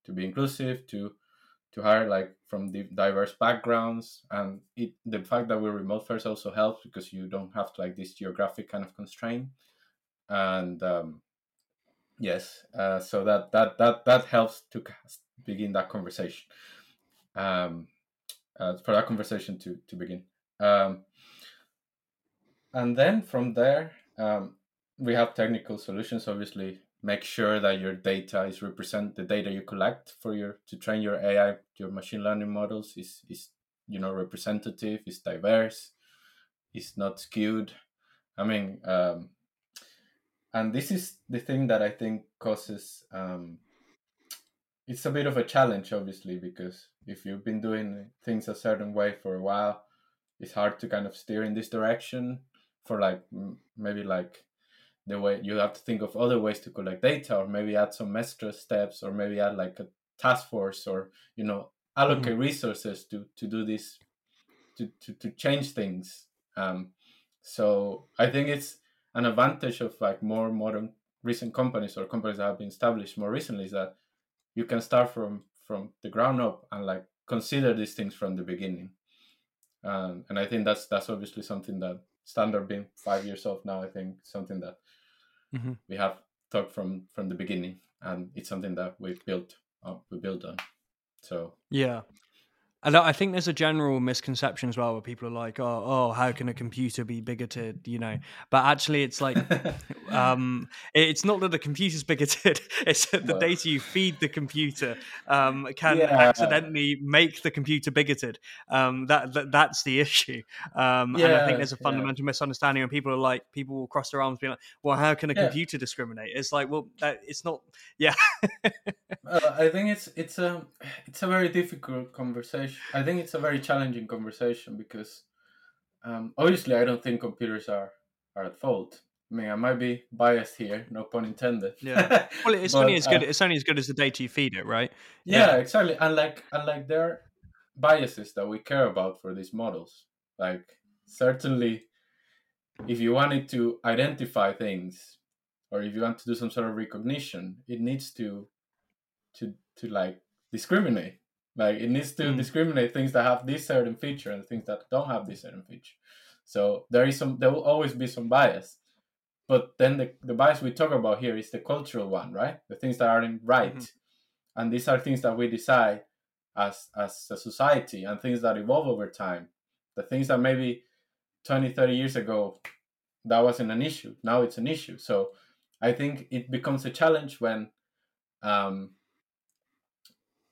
[SPEAKER 2] to be inclusive to to hire like from the diverse backgrounds. And it the fact that we're remote first also helps because you don't have to like this geographic kind of constraint. And um, yes uh, so that that that that helps to begin that conversation. Um, uh, for that conversation to to begin. Um, and then from there um, we have technical solutions obviously. Make sure that your data is represent the data you collect for your to train your ai your machine learning models is is you know representative is diverse is not skewed. I mean um, and this is the thing that i think causes um, it's a bit of a challenge obviously because if you've been doing things a certain way for a while it's hard to kind of steer in this direction for like maybe like the way you have to think of other ways to collect data or maybe add some extra steps or maybe add like a task force or you know allocate mm-hmm. resources to to do this to to, to change things um, so i think it's an advantage of like more modern recent companies or companies that have been established more recently is that you can start from from the ground up and like consider these things from the beginning um, and i think that's that's obviously something that standard being five years old now i think something that mm-hmm. we have talked from from the beginning and it's something that we've built up we built on so
[SPEAKER 1] yeah and I think there's a general misconception as well where people are like, "Oh, oh, how can a computer be bigoted?" You know, but actually, it's like, um, it's not that the computer's bigoted; it's that the well, data you feed the computer um, can yeah. accidentally make the computer bigoted. Um, that, that, that's the issue. Um, yeah, and I think there's a fundamental yeah. misunderstanding, and people are like, people will cross their arms, being like, "Well, how can a computer discriminate?" It's like, well, that, it's not. Yeah,
[SPEAKER 2] uh, I think it's it's a it's a very difficult conversation I think it's a very challenging conversation because um, obviously I don't think computers are are at fault. I mean, I might be biased here, no pun intended.
[SPEAKER 1] Yeah. Well, it's but, only as good. Uh, it's only as good as the data you feed it, right?
[SPEAKER 2] Yeah, yeah, exactly. And like, and like, there are biases that we care about for these models. Like, certainly, if you wanted to identify things, or if you want to do some sort of recognition, it needs to, to, to like discriminate like it needs to mm. discriminate things that have this certain feature and things that don't have this certain feature. So there is some there will always be some bias. But then the, the bias we talk about here is the cultural one, right? The things that aren't right. Mm-hmm. And these are things that we decide as as a society and things that evolve over time. The things that maybe 20, 30 years ago that wasn't an issue. Now it's an issue. So I think it becomes a challenge when um,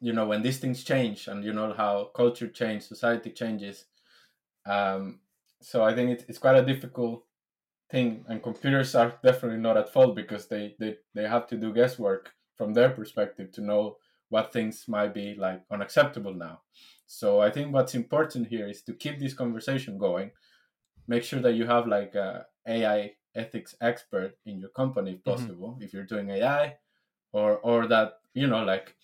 [SPEAKER 2] you know when these things change and you know how culture changes society changes um, so i think it, it's quite a difficult thing and computers are definitely not at fault because they, they they have to do guesswork from their perspective to know what things might be like unacceptable now so i think what's important here is to keep this conversation going make sure that you have like a ai ethics expert in your company if mm-hmm. possible mm-hmm. if you're doing ai or or that you know like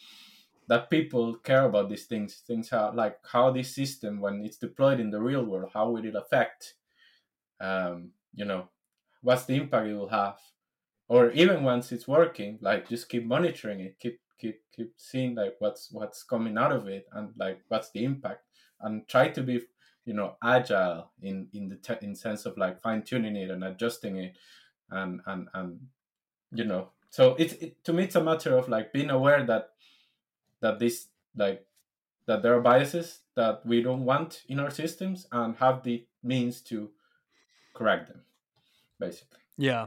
[SPEAKER 2] that people care about these things things are like how this system when it's deployed in the real world how will it affect um, you know what's the impact it will have? Or even once it's working like just keep monitoring it keep keep keep seeing like what's what's coming out of it and like what's the impact and try to be you know agile in in the te- in sense of like fine tuning it and adjusting it and and and you know. So it's it, to me it's a matter of like being aware that that this like that there are biases that we don't want in our systems and have the means to correct them basically
[SPEAKER 1] yeah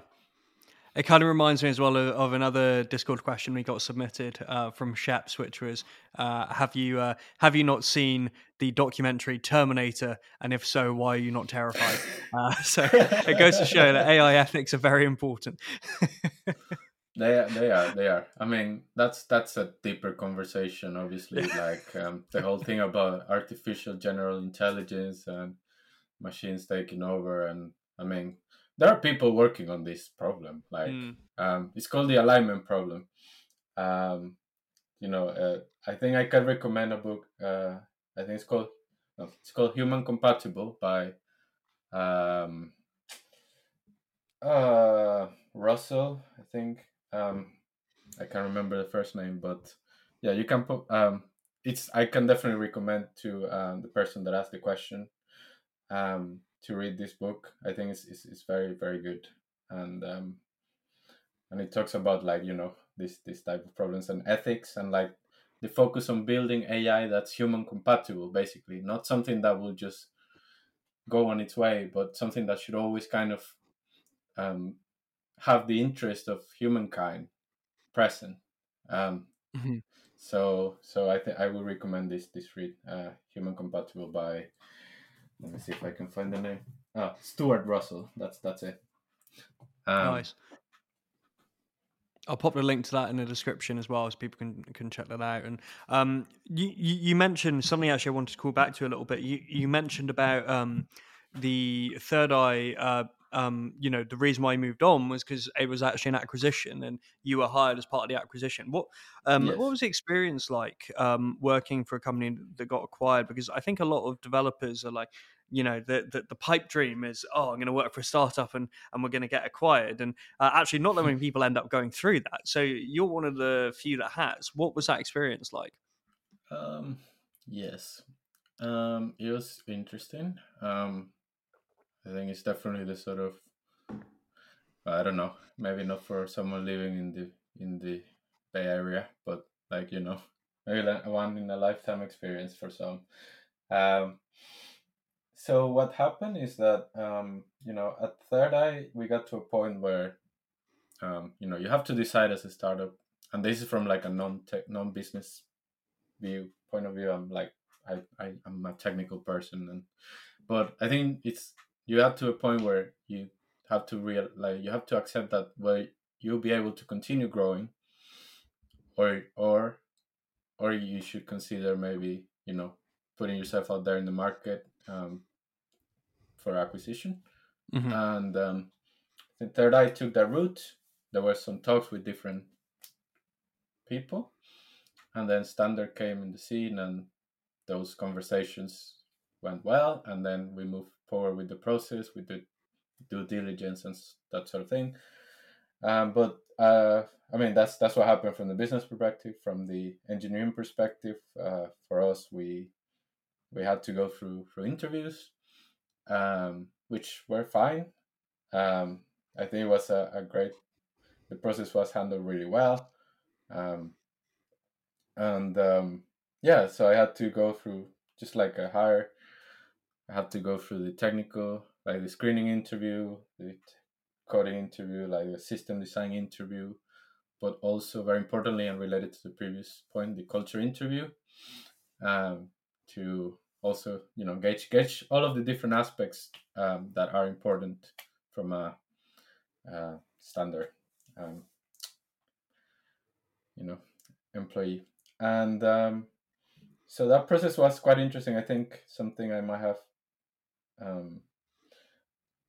[SPEAKER 1] it kind of reminds me as well of, of another Discord question we got submitted uh, from Sheps, which was, uh, "Have you uh, have you not seen the documentary Terminator? And if so, why are you not terrified?" Uh, so it goes to show that AI ethics are very important.
[SPEAKER 2] They are, they are, they are. I mean, that's that's a deeper conversation, obviously. like um, the whole thing about artificial general intelligence and machines taking over, and I mean, there are people working on this problem. Like
[SPEAKER 1] Mm.
[SPEAKER 2] um, it's called the alignment problem. Um, you know, uh, I think I can recommend a book. Uh, I think it's called no, it's called Human Compatible by um, uh, Russell. I think um, I can't remember the first name, but yeah, you can put. Um, it's I can definitely recommend to um, the person that asked the question um, to read this book. I think it's, it's, it's very very good, and um, and it talks about like you know this this type of problems and ethics and like the focus on building AI that's human compatible, basically, not something that will just go on its way, but something that should always kind of um, have the interest of humankind present. Um,
[SPEAKER 1] Mhm.
[SPEAKER 2] So, so I think I will recommend this this read, uh, Human Compatible by. Let me see if I can find the name. Ah, Stuart Russell. That's that's it. Um,
[SPEAKER 1] nice. I'll pop the link to that in the description as well, so people can can check that out. And um, you, you you mentioned something actually I wanted to call back to a little bit. You you mentioned about um, the third eye. Uh, um, you know, the reason why you moved on was because it was actually an acquisition, and you were hired as part of the acquisition. What um,
[SPEAKER 2] Yes.
[SPEAKER 1] what was the experience like um, working for a company that got acquired? Because I think a lot of developers are like, you know, the the, the pipe dream is, oh, I'm going to work for a startup and and we're going to get acquired, and uh, actually, not that many people end up going through that. So you're one of the few that has. What was that experience like?
[SPEAKER 2] Um, yes, um, it was interesting. Um, I think it's definitely the sort of I don't know, maybe not for someone living in the in the Bay Area, but like you know, one in a lifetime experience for some. Um, so what happened is that um, you know at Third Eye we got to a point where um, you know you have to decide as a startup, and this is from like a non tech non business view point of view. I'm like I, I I'm a technical person, and but I think it's you have to a point where you have to real like you have to accept that where you'll be able to continue growing, or or or you should consider maybe you know putting yourself out there in the market um, for acquisition.
[SPEAKER 1] Mhm.
[SPEAKER 2] And um, the third eye took that route. There were some talks with different people, and then Standard came in the scene, and those conversations went well. And then we moved forward with the process, with the due diligence and that sort of thing. Um, but uh, I mean, that's that's what happened from the business perspective. From the engineering perspective, uh, for us, we we had to go through through interviews, um, which were fine. Um, I think it was a, a great. The process was handled really well, um, and um, yeah, so I had to go through just like a hire. Had to go through the technical, like the screening interview, the coding interview, like the system design interview, but also very importantly and related to the previous point, the culture interview, um, to also you know gauge gauge all of the different aspects um, that are important from a, uh standard, um, you know, employee, and um, so that process was quite interesting. I think something I might have um,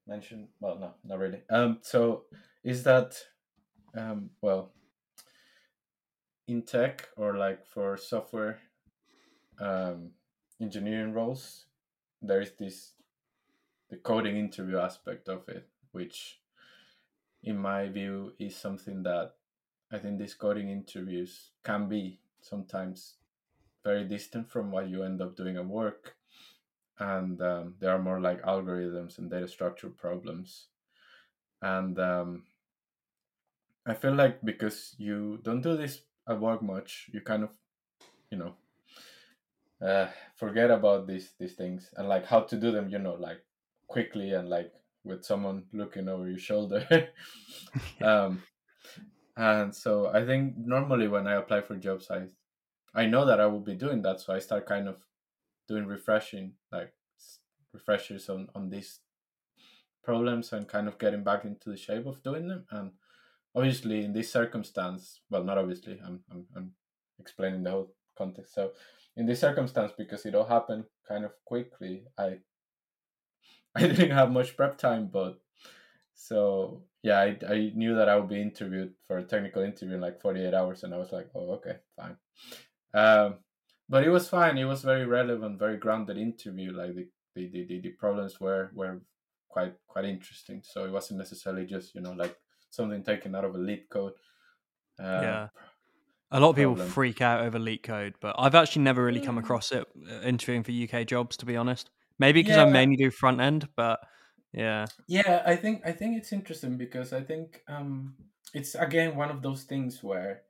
[SPEAKER 2] mention? Well, no, not really. Um, so is that um, well in tech or like for software um, engineering roles, there is this the coding interview aspect of it, which in my view is something that I think these coding interviews can be sometimes very distant from what you end up doing at work and um, they are more like algorithms and data structure problems. And um, i feel like because you don't do this at work much you kind of you know uh, forget about these these things and like how to do them you know like quickly and like with someone looking over your shoulder. Um, and so i think normally when i apply for jobs i i know that i will be doing that so i start kind of doing refreshing like refreshers on on these problems and kind of getting back into the shape of doing them and obviously in this circumstance well not obviously i'm i'm, I'm explaining the whole context so in this circumstance because it all happened kind of quickly i i didn't have much prep time but so yeah, I, I knew that I would be interviewed for a technical interview in like 48 hours, and I was like, oh, okay, fine. Um, but it was fine. It was very relevant, very grounded interview. Like the the, the, the problems were were quite quite interesting. So it wasn't necessarily just you know like something taken out of a LeetCode.
[SPEAKER 1] Uh, yeah. A lot of people problem. freak out over LeetCode, but I've actually never really come across it uh, interviewing for UK jobs, to be honest. Maybe because yeah. I mainly do front end, but yeah.
[SPEAKER 2] Yeah, I think I think it's interesting because I think um, it's again one of those things where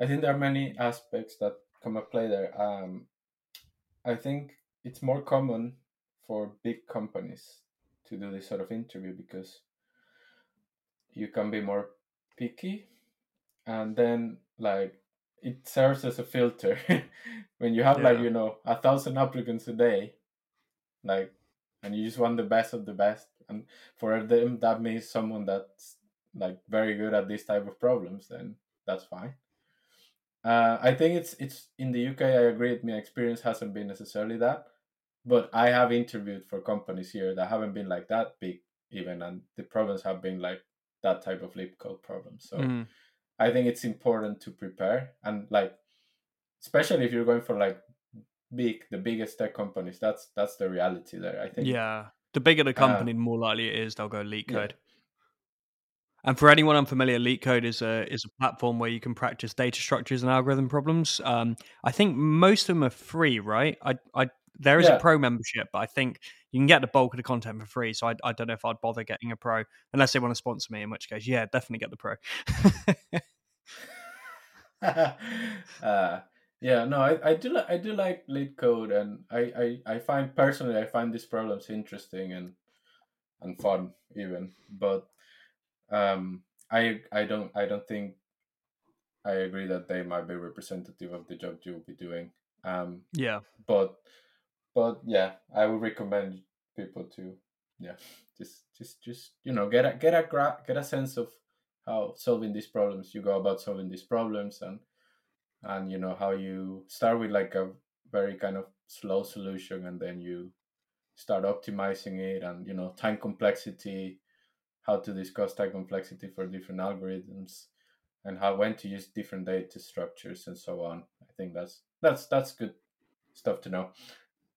[SPEAKER 2] I think there are many aspects that come at play there. Um, I think it's more common for big companies to do this sort of interview because you can be more picky and then like it serves as a filter when you have yeah. like you know a thousand applicants a day like and you just want the best of the best and for them that means someone that's like very good at this type of problems then that's fine uh, i think it's it's in the uk i agree my experience hasn't been necessarily that but i have interviewed for companies here that haven't been like that big even and the problems have been like that type of LeetCode problem so mm. i think it's important to prepare and like especially if you're going for like big the biggest tech companies that's that's the reality there i think
[SPEAKER 1] yeah the bigger the uh, company uh, the more likely it is they'll go LeetCode yeah. And for anyone unfamiliar LeetCode is a is a platform where you can practice data structures and algorithm problems. Um, i think most of them are free right? I i there is yeah. a pro membership but i think you can get the bulk of the content for free so I, I don't know if i'd bother getting a pro unless they want to sponsor me in which case yeah definitely get the pro.
[SPEAKER 2] Uh, yeah, no, I, I do like I do like LeetCode, and I, I I find personally I find these problems interesting and and fun even, but um, I I don't I don't think I agree that they might be representative of the job you'll be doing. Um,
[SPEAKER 1] yeah,
[SPEAKER 2] but but yeah, I would recommend people to yeah just just just you know get a get a gra- get a sense of how solving these problems you go about solving these problems and and you know how you start with like a very kind of slow solution and then you start optimizing it and you know time complexity how to discuss time complexity for different algorithms and how when to use different data structures and so on i think that's that's that's good stuff to know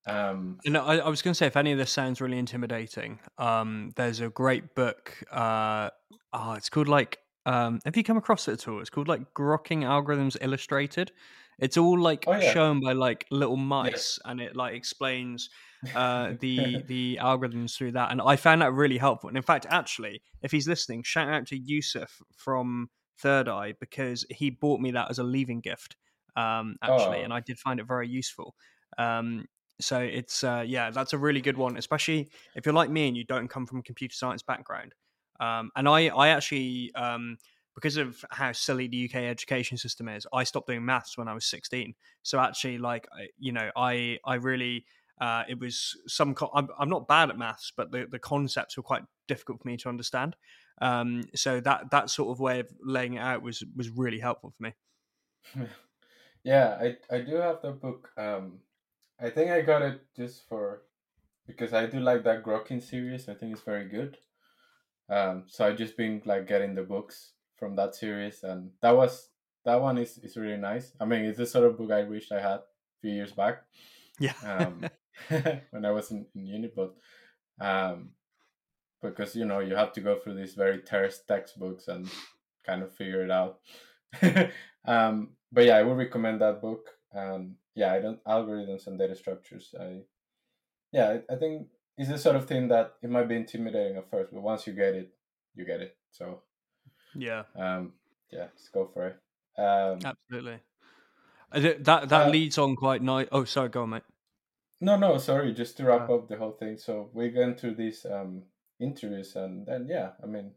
[SPEAKER 2] um
[SPEAKER 1] and I, I was going to say if any of this sounds really intimidating um there's a great book uh oh it's called like um, have you come across it at all? It's called like Grokking Algorithms Illustrated. It's all like oh, yeah. shown by like little mice, and it like explains uh, the the algorithms through that. And I found that really helpful. And in fact, actually, if he's listening, shout out to Yusuf from Third Eye because he bought me that as a leaving gift. Um, actually, oh. and I did find it very useful. Um, so it's uh, yeah, that's a really good one, especially if you're like me and you don't come from a computer science background. Um, and I, I actually, um, because of how silly the UK education system is, I stopped doing maths when I was 16. So actually, like, you know, I, I really, uh, it was some, co- I'm, I'm not bad at maths, but the, the concepts were quite difficult for me to understand. Um, so that, that sort of way of laying it out was, was really helpful for me.
[SPEAKER 2] Yeah, I, I do have the book. Um, I think I got it just for, because I do like that Grokking series. I think it's very good. Um, so I just been like getting the books from that series, and that was that one is is really nice. I mean, it's the sort of book I wished I had a few years back.
[SPEAKER 1] Yeah.
[SPEAKER 2] um, when I was in, in uni, but um, because you know you have to go through these very terse textbooks and kind of figure it out. um, but yeah, I would recommend that book. Um, yeah, I don't algorithms and data structures. I yeah, I, I think it's the sort of thing that it might be intimidating at first, but once you get it, you get it. So
[SPEAKER 1] yeah,
[SPEAKER 2] um, yeah, let's go for it. Um,
[SPEAKER 1] Absolutely. That that uh, leads on quite nice. Oh, sorry, go on, mate.
[SPEAKER 2] No, no, sorry. Just to wrap uh, up the whole thing. So we went through these um, interviews, and then yeah, I mean,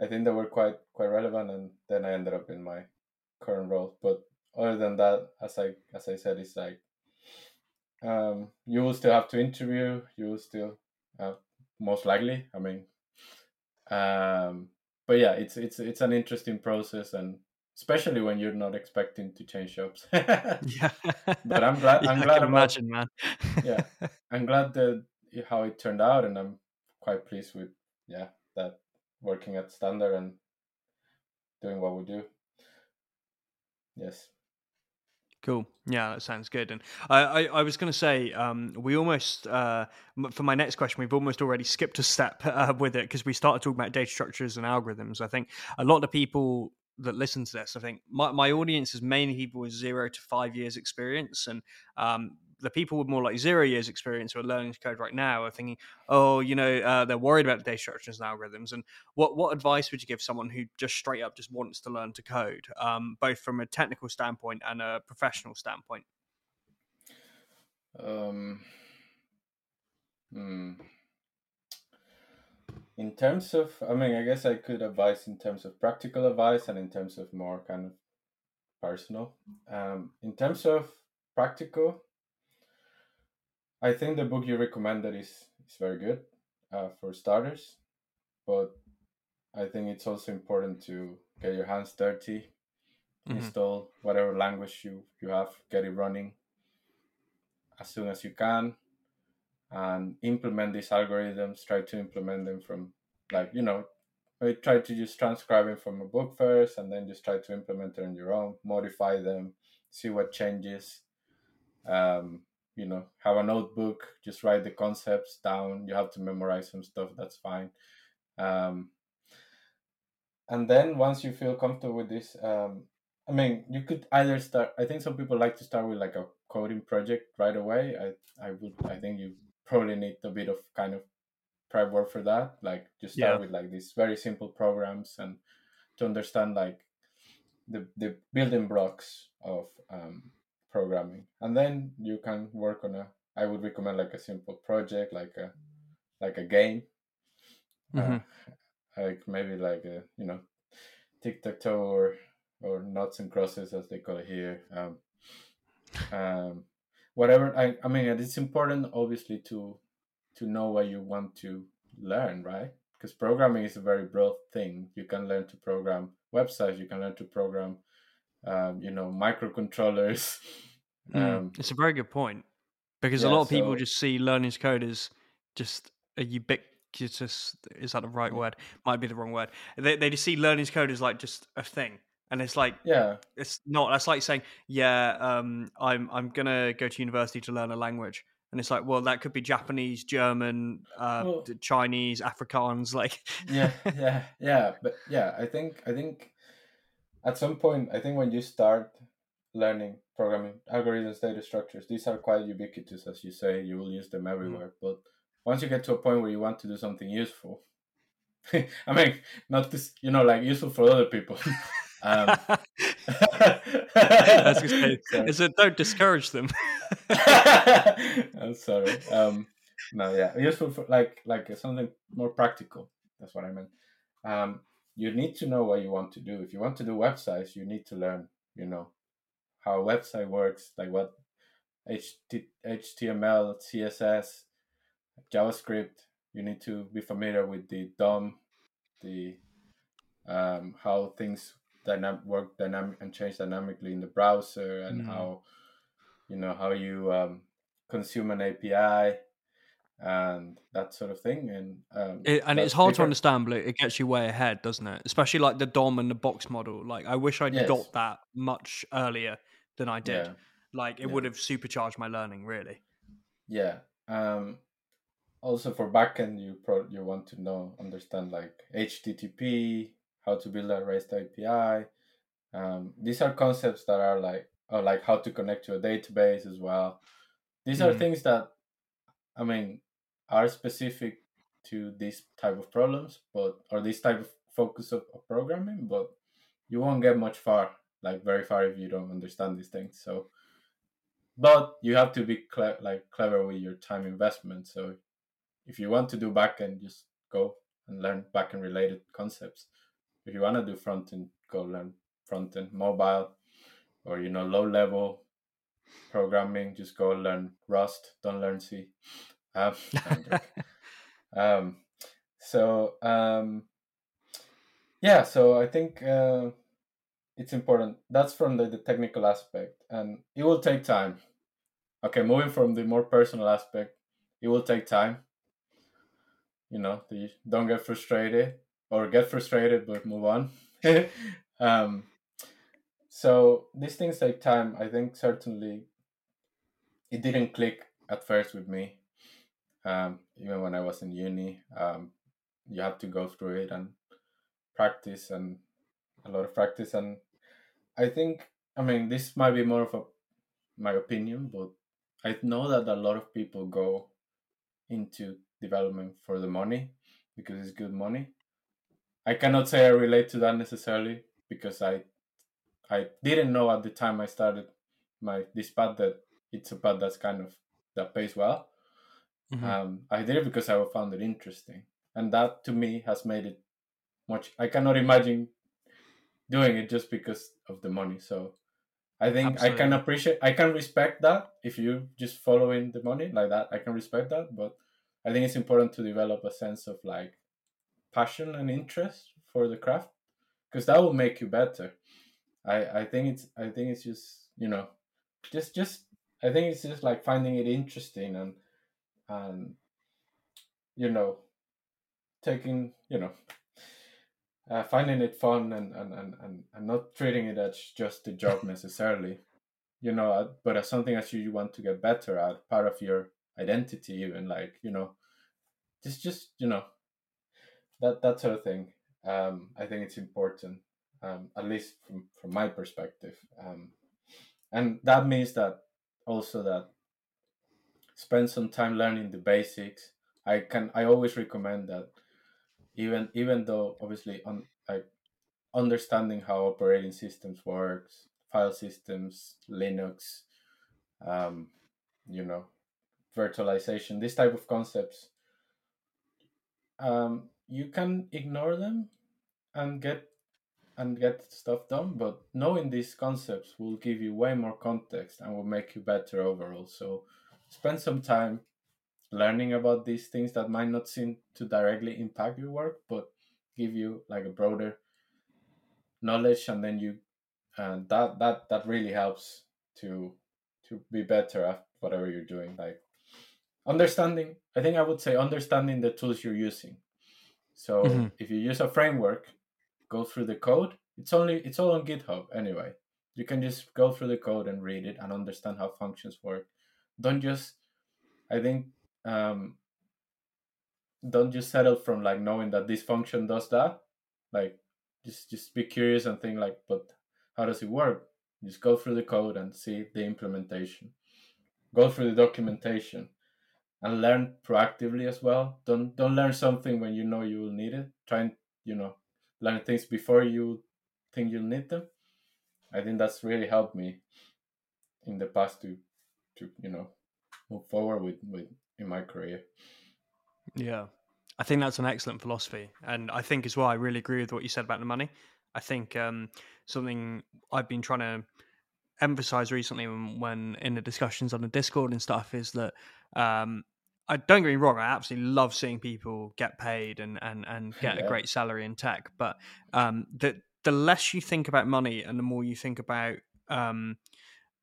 [SPEAKER 2] I think they were quite quite relevant, and then I ended up in my current role. But other than that, as I as I said, it's like um, you will still have to interview. You will still, uh, most likely. I mean, um, but yeah, it's it's it's an interesting process, and especially when you're not expecting to change jobs.
[SPEAKER 1] yeah,
[SPEAKER 2] but I'm glad.
[SPEAKER 1] Yeah,
[SPEAKER 2] I'm glad.
[SPEAKER 1] About, imagine, man.
[SPEAKER 2] yeah, I'm glad that how it turned out, and I'm quite pleased with yeah that working at standard and doing what we do. Yes.
[SPEAKER 1] Cool. Yeah, that sounds good. And I, I, I was going to say, um, we almost, uh, for my next question, we've almost already skipped a step uh, with it because we started talking about data structures and algorithms. I think a lot of people that listen to this, I think my, my audience is mainly people with zero to five years experience. And um, the people with more like zero years experience who are learning to code right now are thinking, oh, you know, uh, they're worried about data structures and algorithms. And what what advice would you give someone who just straight up just wants to learn to code, um, both from a technical standpoint and a professional standpoint?
[SPEAKER 2] Um, hmm. In terms of, I mean, I guess I could advise in terms of practical advice and in terms of more kind of personal. Um, in terms of practical, I think the book you recommended is is very good uh, for starters, but I think it's also important to get your hands dirty, mm-hmm. install whatever language you you have, get it running as soon as you can, and implement these algorithms. Try to implement them from like you know, we try to just transcribe it from a book first, and then just try to implement it on your own, modify them, see what changes. Um, you know have a notebook just write the concepts down you have to memorize some stuff that's fine um, and then once you feel comfortable with this um, i mean you could either start i think some people like to start with like a coding project right away i i would i think you probably need a bit of kind of prep work for that like just start yeah. with like these very simple programs and to understand like the the building blocks of um, programming and then you can work on a i would recommend like a simple project like a like a game mm-hmm. uh, like maybe like a you know tic-tac-toe or or knots and crosses as they call it here um, um whatever i i mean it's important obviously to to know what you want to learn right because programming is a very broad thing you can learn to program websites you can learn to program um, you know microcontrollers.
[SPEAKER 1] Mm, um, it's a very good point because yeah, a lot of so, people just see learning to code as just a ubiquitous. Is that the right word? Might be the wrong word. They they just see learning to code as like just a thing. And it's like,
[SPEAKER 2] yeah,
[SPEAKER 1] it's not. That's like saying, yeah, um, I'm I'm gonna go to university to learn a language, and it's like, well, that could be Japanese, German, uh, well, Chinese, Afrikaans, like.
[SPEAKER 2] yeah, yeah, yeah, but yeah, I think I think at some point, I think when you start learning programming algorithms, data structures, these are quite ubiquitous, as you say. You will use them mm-hmm. everywhere. Mm. But once you get to a point where you want to do something useful, I mean, not this, you know, like useful for other people. um,
[SPEAKER 1] say, is it don't discourage them?
[SPEAKER 2] I'm sorry. Um, no, yeah, useful for like like something more practical. That's what I meant. Um, you need to know what you want to do. If you want to do websites, you need to learn, you know, how a website works, like what HTML, CSS, JavaScript. You need to be familiar with the DOM, the um, how things dynamic work dynamic and change dynamically in the browser, and mm. how you know how you um, consume an API and that sort of thing. And um,
[SPEAKER 1] it, and it's hard bigger. to understand, but it gets you way ahead, doesn't it? Especially like the DOM and the box model. Like I wish I'd yes. got that much earlier than I did. Yeah. Like it yeah. would have supercharged my learning, really.
[SPEAKER 2] Yeah. Um, also for backend, you pro you want to know understand like HTTP, how to build a REST API. Um, these are concepts that are like or like how to connect to a database as well. These mm. are things that I mean are specific to this type of problems, but or this type of focus of, of programming, but you won't get much far, like very far, if you don't understand these things. So, but you have to be cle- like clever with your time investment. So, if you want to do backend, just go and learn backend related concepts. If you want to do front end, go learn front end, mobile, or you know low level programming. Just go learn Rust. Don't learn C. Um, um, so um, yeah, so I think uh, it's important. That's from the, the technical aspect, and it will take time. Okay, moving from the more personal aspect, it will take time. You know, don't get frustrated, or get frustrated but move on. um, so these things take time. I think certainly it didn't click at first with me. Um, even when I was in uni, um, you have to go through it and practice and a lot of practice. And I think, I mean, this might be more of a my opinion, but I know that a lot of people go into development for the money because it's good money. I cannot say I relate to that necessarily because I I didn't know at the time I started my this path that it's a path that's kind of that pays well. Mm-hmm. Um, I did it because I found it interesting, and that to me has made it much. I cannot imagine doing it just because of the money. So I think Absolutely. I can appreciate, I can respect that if you just following the money like that. I can respect that, but I think it's important to develop a sense of like passion and interest for the craft because that will make you better. I I think it's I think it's just you know just just I think it's just like finding it interesting and and you know taking you know uh, finding it fun and, and, and, and, and not treating it as just a job necessarily you know uh, but as something that you want to get better at part of your identity even like you know just just you know that that sort of thing. Um i think it's important um at least from from my perspective um and that means that also that spend some time learning the basics. I can i always recommend that even even though obviously on like understanding how operating systems works file systems linux um, you know virtualization these type of concepts um, you can ignore them and get and get stuff done but knowing these concepts will give you way more context and will make you better overall. So spend some time learning about these things that might not seem to directly impact your work but give you like a broader knowledge and then you and that that that really helps to to be better at whatever you're doing. Like understanding i think i would say understanding the tools you're using so mm-hmm. if you use a framework go through the code it's only it's all on github anyway. You can just go through the code and read it and understand how functions work. Don't just i think um, don't just settle from like knowing that this function does that. Like just just be curious and think like but how does it work? Just go through the code and see the implementation. Go through the documentation and learn proactively as well don't don't learn something when you know you will need it try and you know learn things before you think you'll need them i think that's really helped me in the past to to you know move forward with with in my career.
[SPEAKER 1] Yeah. I think that's an excellent philosophy. And I think as well, I really agree with what you said about the money. I think um, something I've been trying to emphasize recently when, when, in the discussions on the Discord and stuff is that um, I don't get me wrong, I absolutely love seeing people get paid and and, and get yeah. a great salary in tech. But um, the the less you think about money and the more you think about um,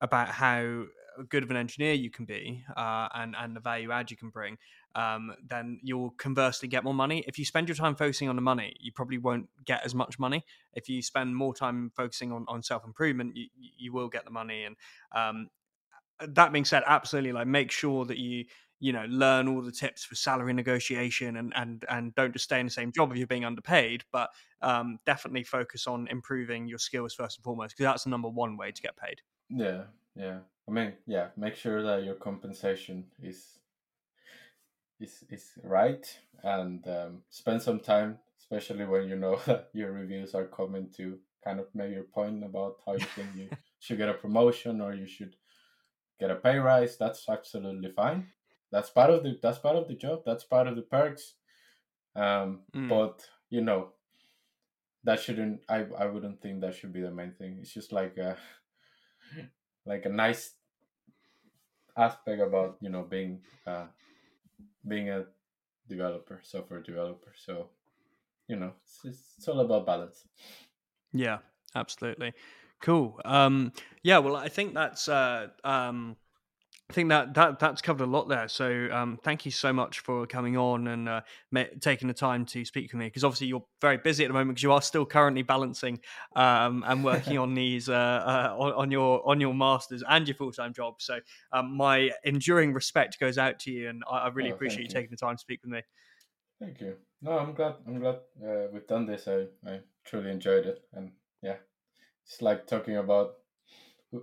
[SPEAKER 1] about how good of an engineer you can be uh, and and the value add you can bring, um, then you'll conversely get more money. If you spend your time focusing on the money, you probably won't get as much money. If you spend more time focusing on, on self improvement, you, you will get the money. And um, that being said, absolutely, like make sure that you you know learn all the tips for salary negotiation and and and don't just stay in the same job if you're being underpaid but um, definitely focus on improving your skills first and foremost because that's the number one way to get paid
[SPEAKER 2] yeah yeah I mean, yeah, make sure that your compensation is is is right, and um, spend some time, especially when you know that your reviews are coming to kind of make your point about how you think you should get a promotion or you should get a pay rise. That's absolutely fine. That's part of the that's part of the job. That's part of the perks. Um, mm. But you know, that shouldn't. I I wouldn't think that should be the main thing. It's just like a like a nice aspect about you know being uh, being a developer, software developer. So you know, it's, it's all about balance.
[SPEAKER 1] Yeah, absolutely. Cool. Um, yeah, well, I think that's uh, um, I think that, that that's covered a lot there. So um, thank you so much for coming on and uh, ma- taking the time to speak with me. Because obviously you're very busy at the moment because you are still currently balancing um, and working on these uh, uh, on, on, your on your masters and your full time job. So um, my enduring respect goes out to you, and I, I really oh, appreciate you, you taking the time to speak with me.
[SPEAKER 2] Thank you. No, I'm glad. I'm glad uh, we've done this. I I truly enjoyed it, and yeah, it's like talking about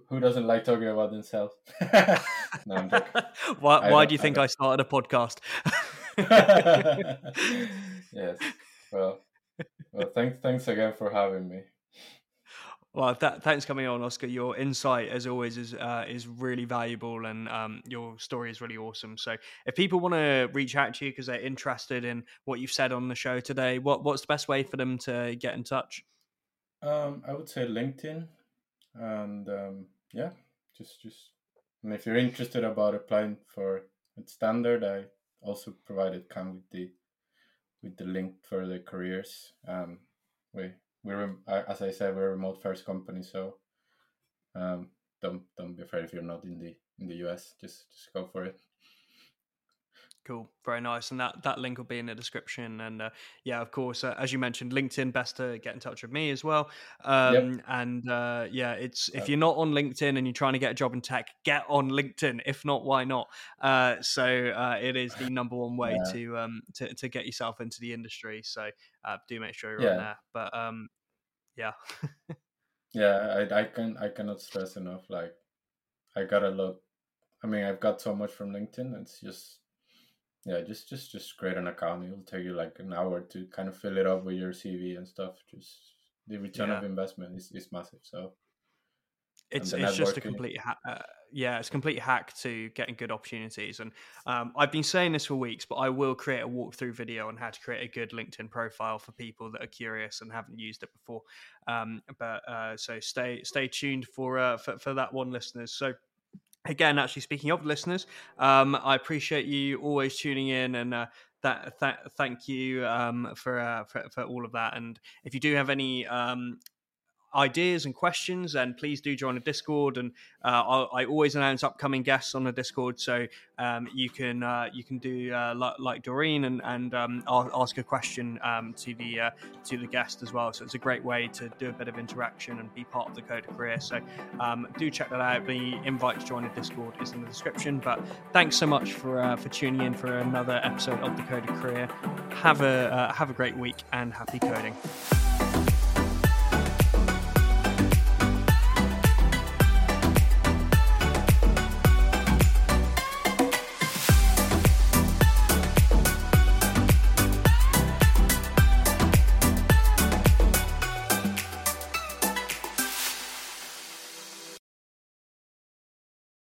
[SPEAKER 2] who, doesn't like talking about themselves? no,
[SPEAKER 1] why why do you think I, I started a podcast?
[SPEAKER 2] yes. Well, well, thanks thanks again for having me.
[SPEAKER 1] Well, that, thanks coming on, Oscar. Your insight, as always, is uh, is really valuable, and um, your story is really awesome. So, if people want to reach out to you because they're interested in what you've said on the show today, what what's the best way for them to get in touch?
[SPEAKER 2] Um, I would say LinkedIn and um, yeah, just just and if you're interested about applying for a standard, I also provided kind with the with the link for the careers. Um, we we're as I said, we're a remote first company, so um, don't don't be afraid if you're not in the in the US. Just just go for it.
[SPEAKER 1] Cool, very nice, and that that link will be in the description. And uh, yeah, of course, uh, as you mentioned, LinkedIn best to get in touch with me as well. Um, yep. And uh, yeah, it's if you're not on LinkedIn and you're trying to get a job in tech, get on LinkedIn. If not, why not? Uh, so uh, it is the number one way yeah. to um to, to get yourself into the industry. So uh, do make sure you're yeah. on there. But um, yeah,
[SPEAKER 2] yeah, I I can I cannot stress enough. Like I got a lot. I mean, I've got so much from LinkedIn. It's just yeah just just just create an account. It'll take you like an hour to kind of fill it up with your cv and stuff. Just the return yeah. of investment is, is massive so.
[SPEAKER 1] It's it's just a complete ha- uh, yeah it's a complete hack to getting good opportunities. And um, i've been saying this for weeks but i will create a walkthrough video on how to create a good linkedin profile for people that are curious and haven't used it before. Um, but uh, so stay stay tuned for, uh, for for that one listeners. So again, actually speaking of listeners, um, I appreciate you always tuning in and uh, that th- thank you um, for, uh, for, for all of that. And if you do have any um, ideas and questions, then please do join the Discord. And uh, I always announce upcoming guests on the Discord, so um, you can uh, you can do uh, like, like, Doreen and and um, ask a question um, to the uh, to the guest as well. So it's a great way to do a bit of interaction and be part of the Code of Career. So um, do check that out. The invite to join the Discord is in the description. But thanks so much for uh, for tuning in for another episode of the Code of Career. Have a uh, have a great week and happy coding.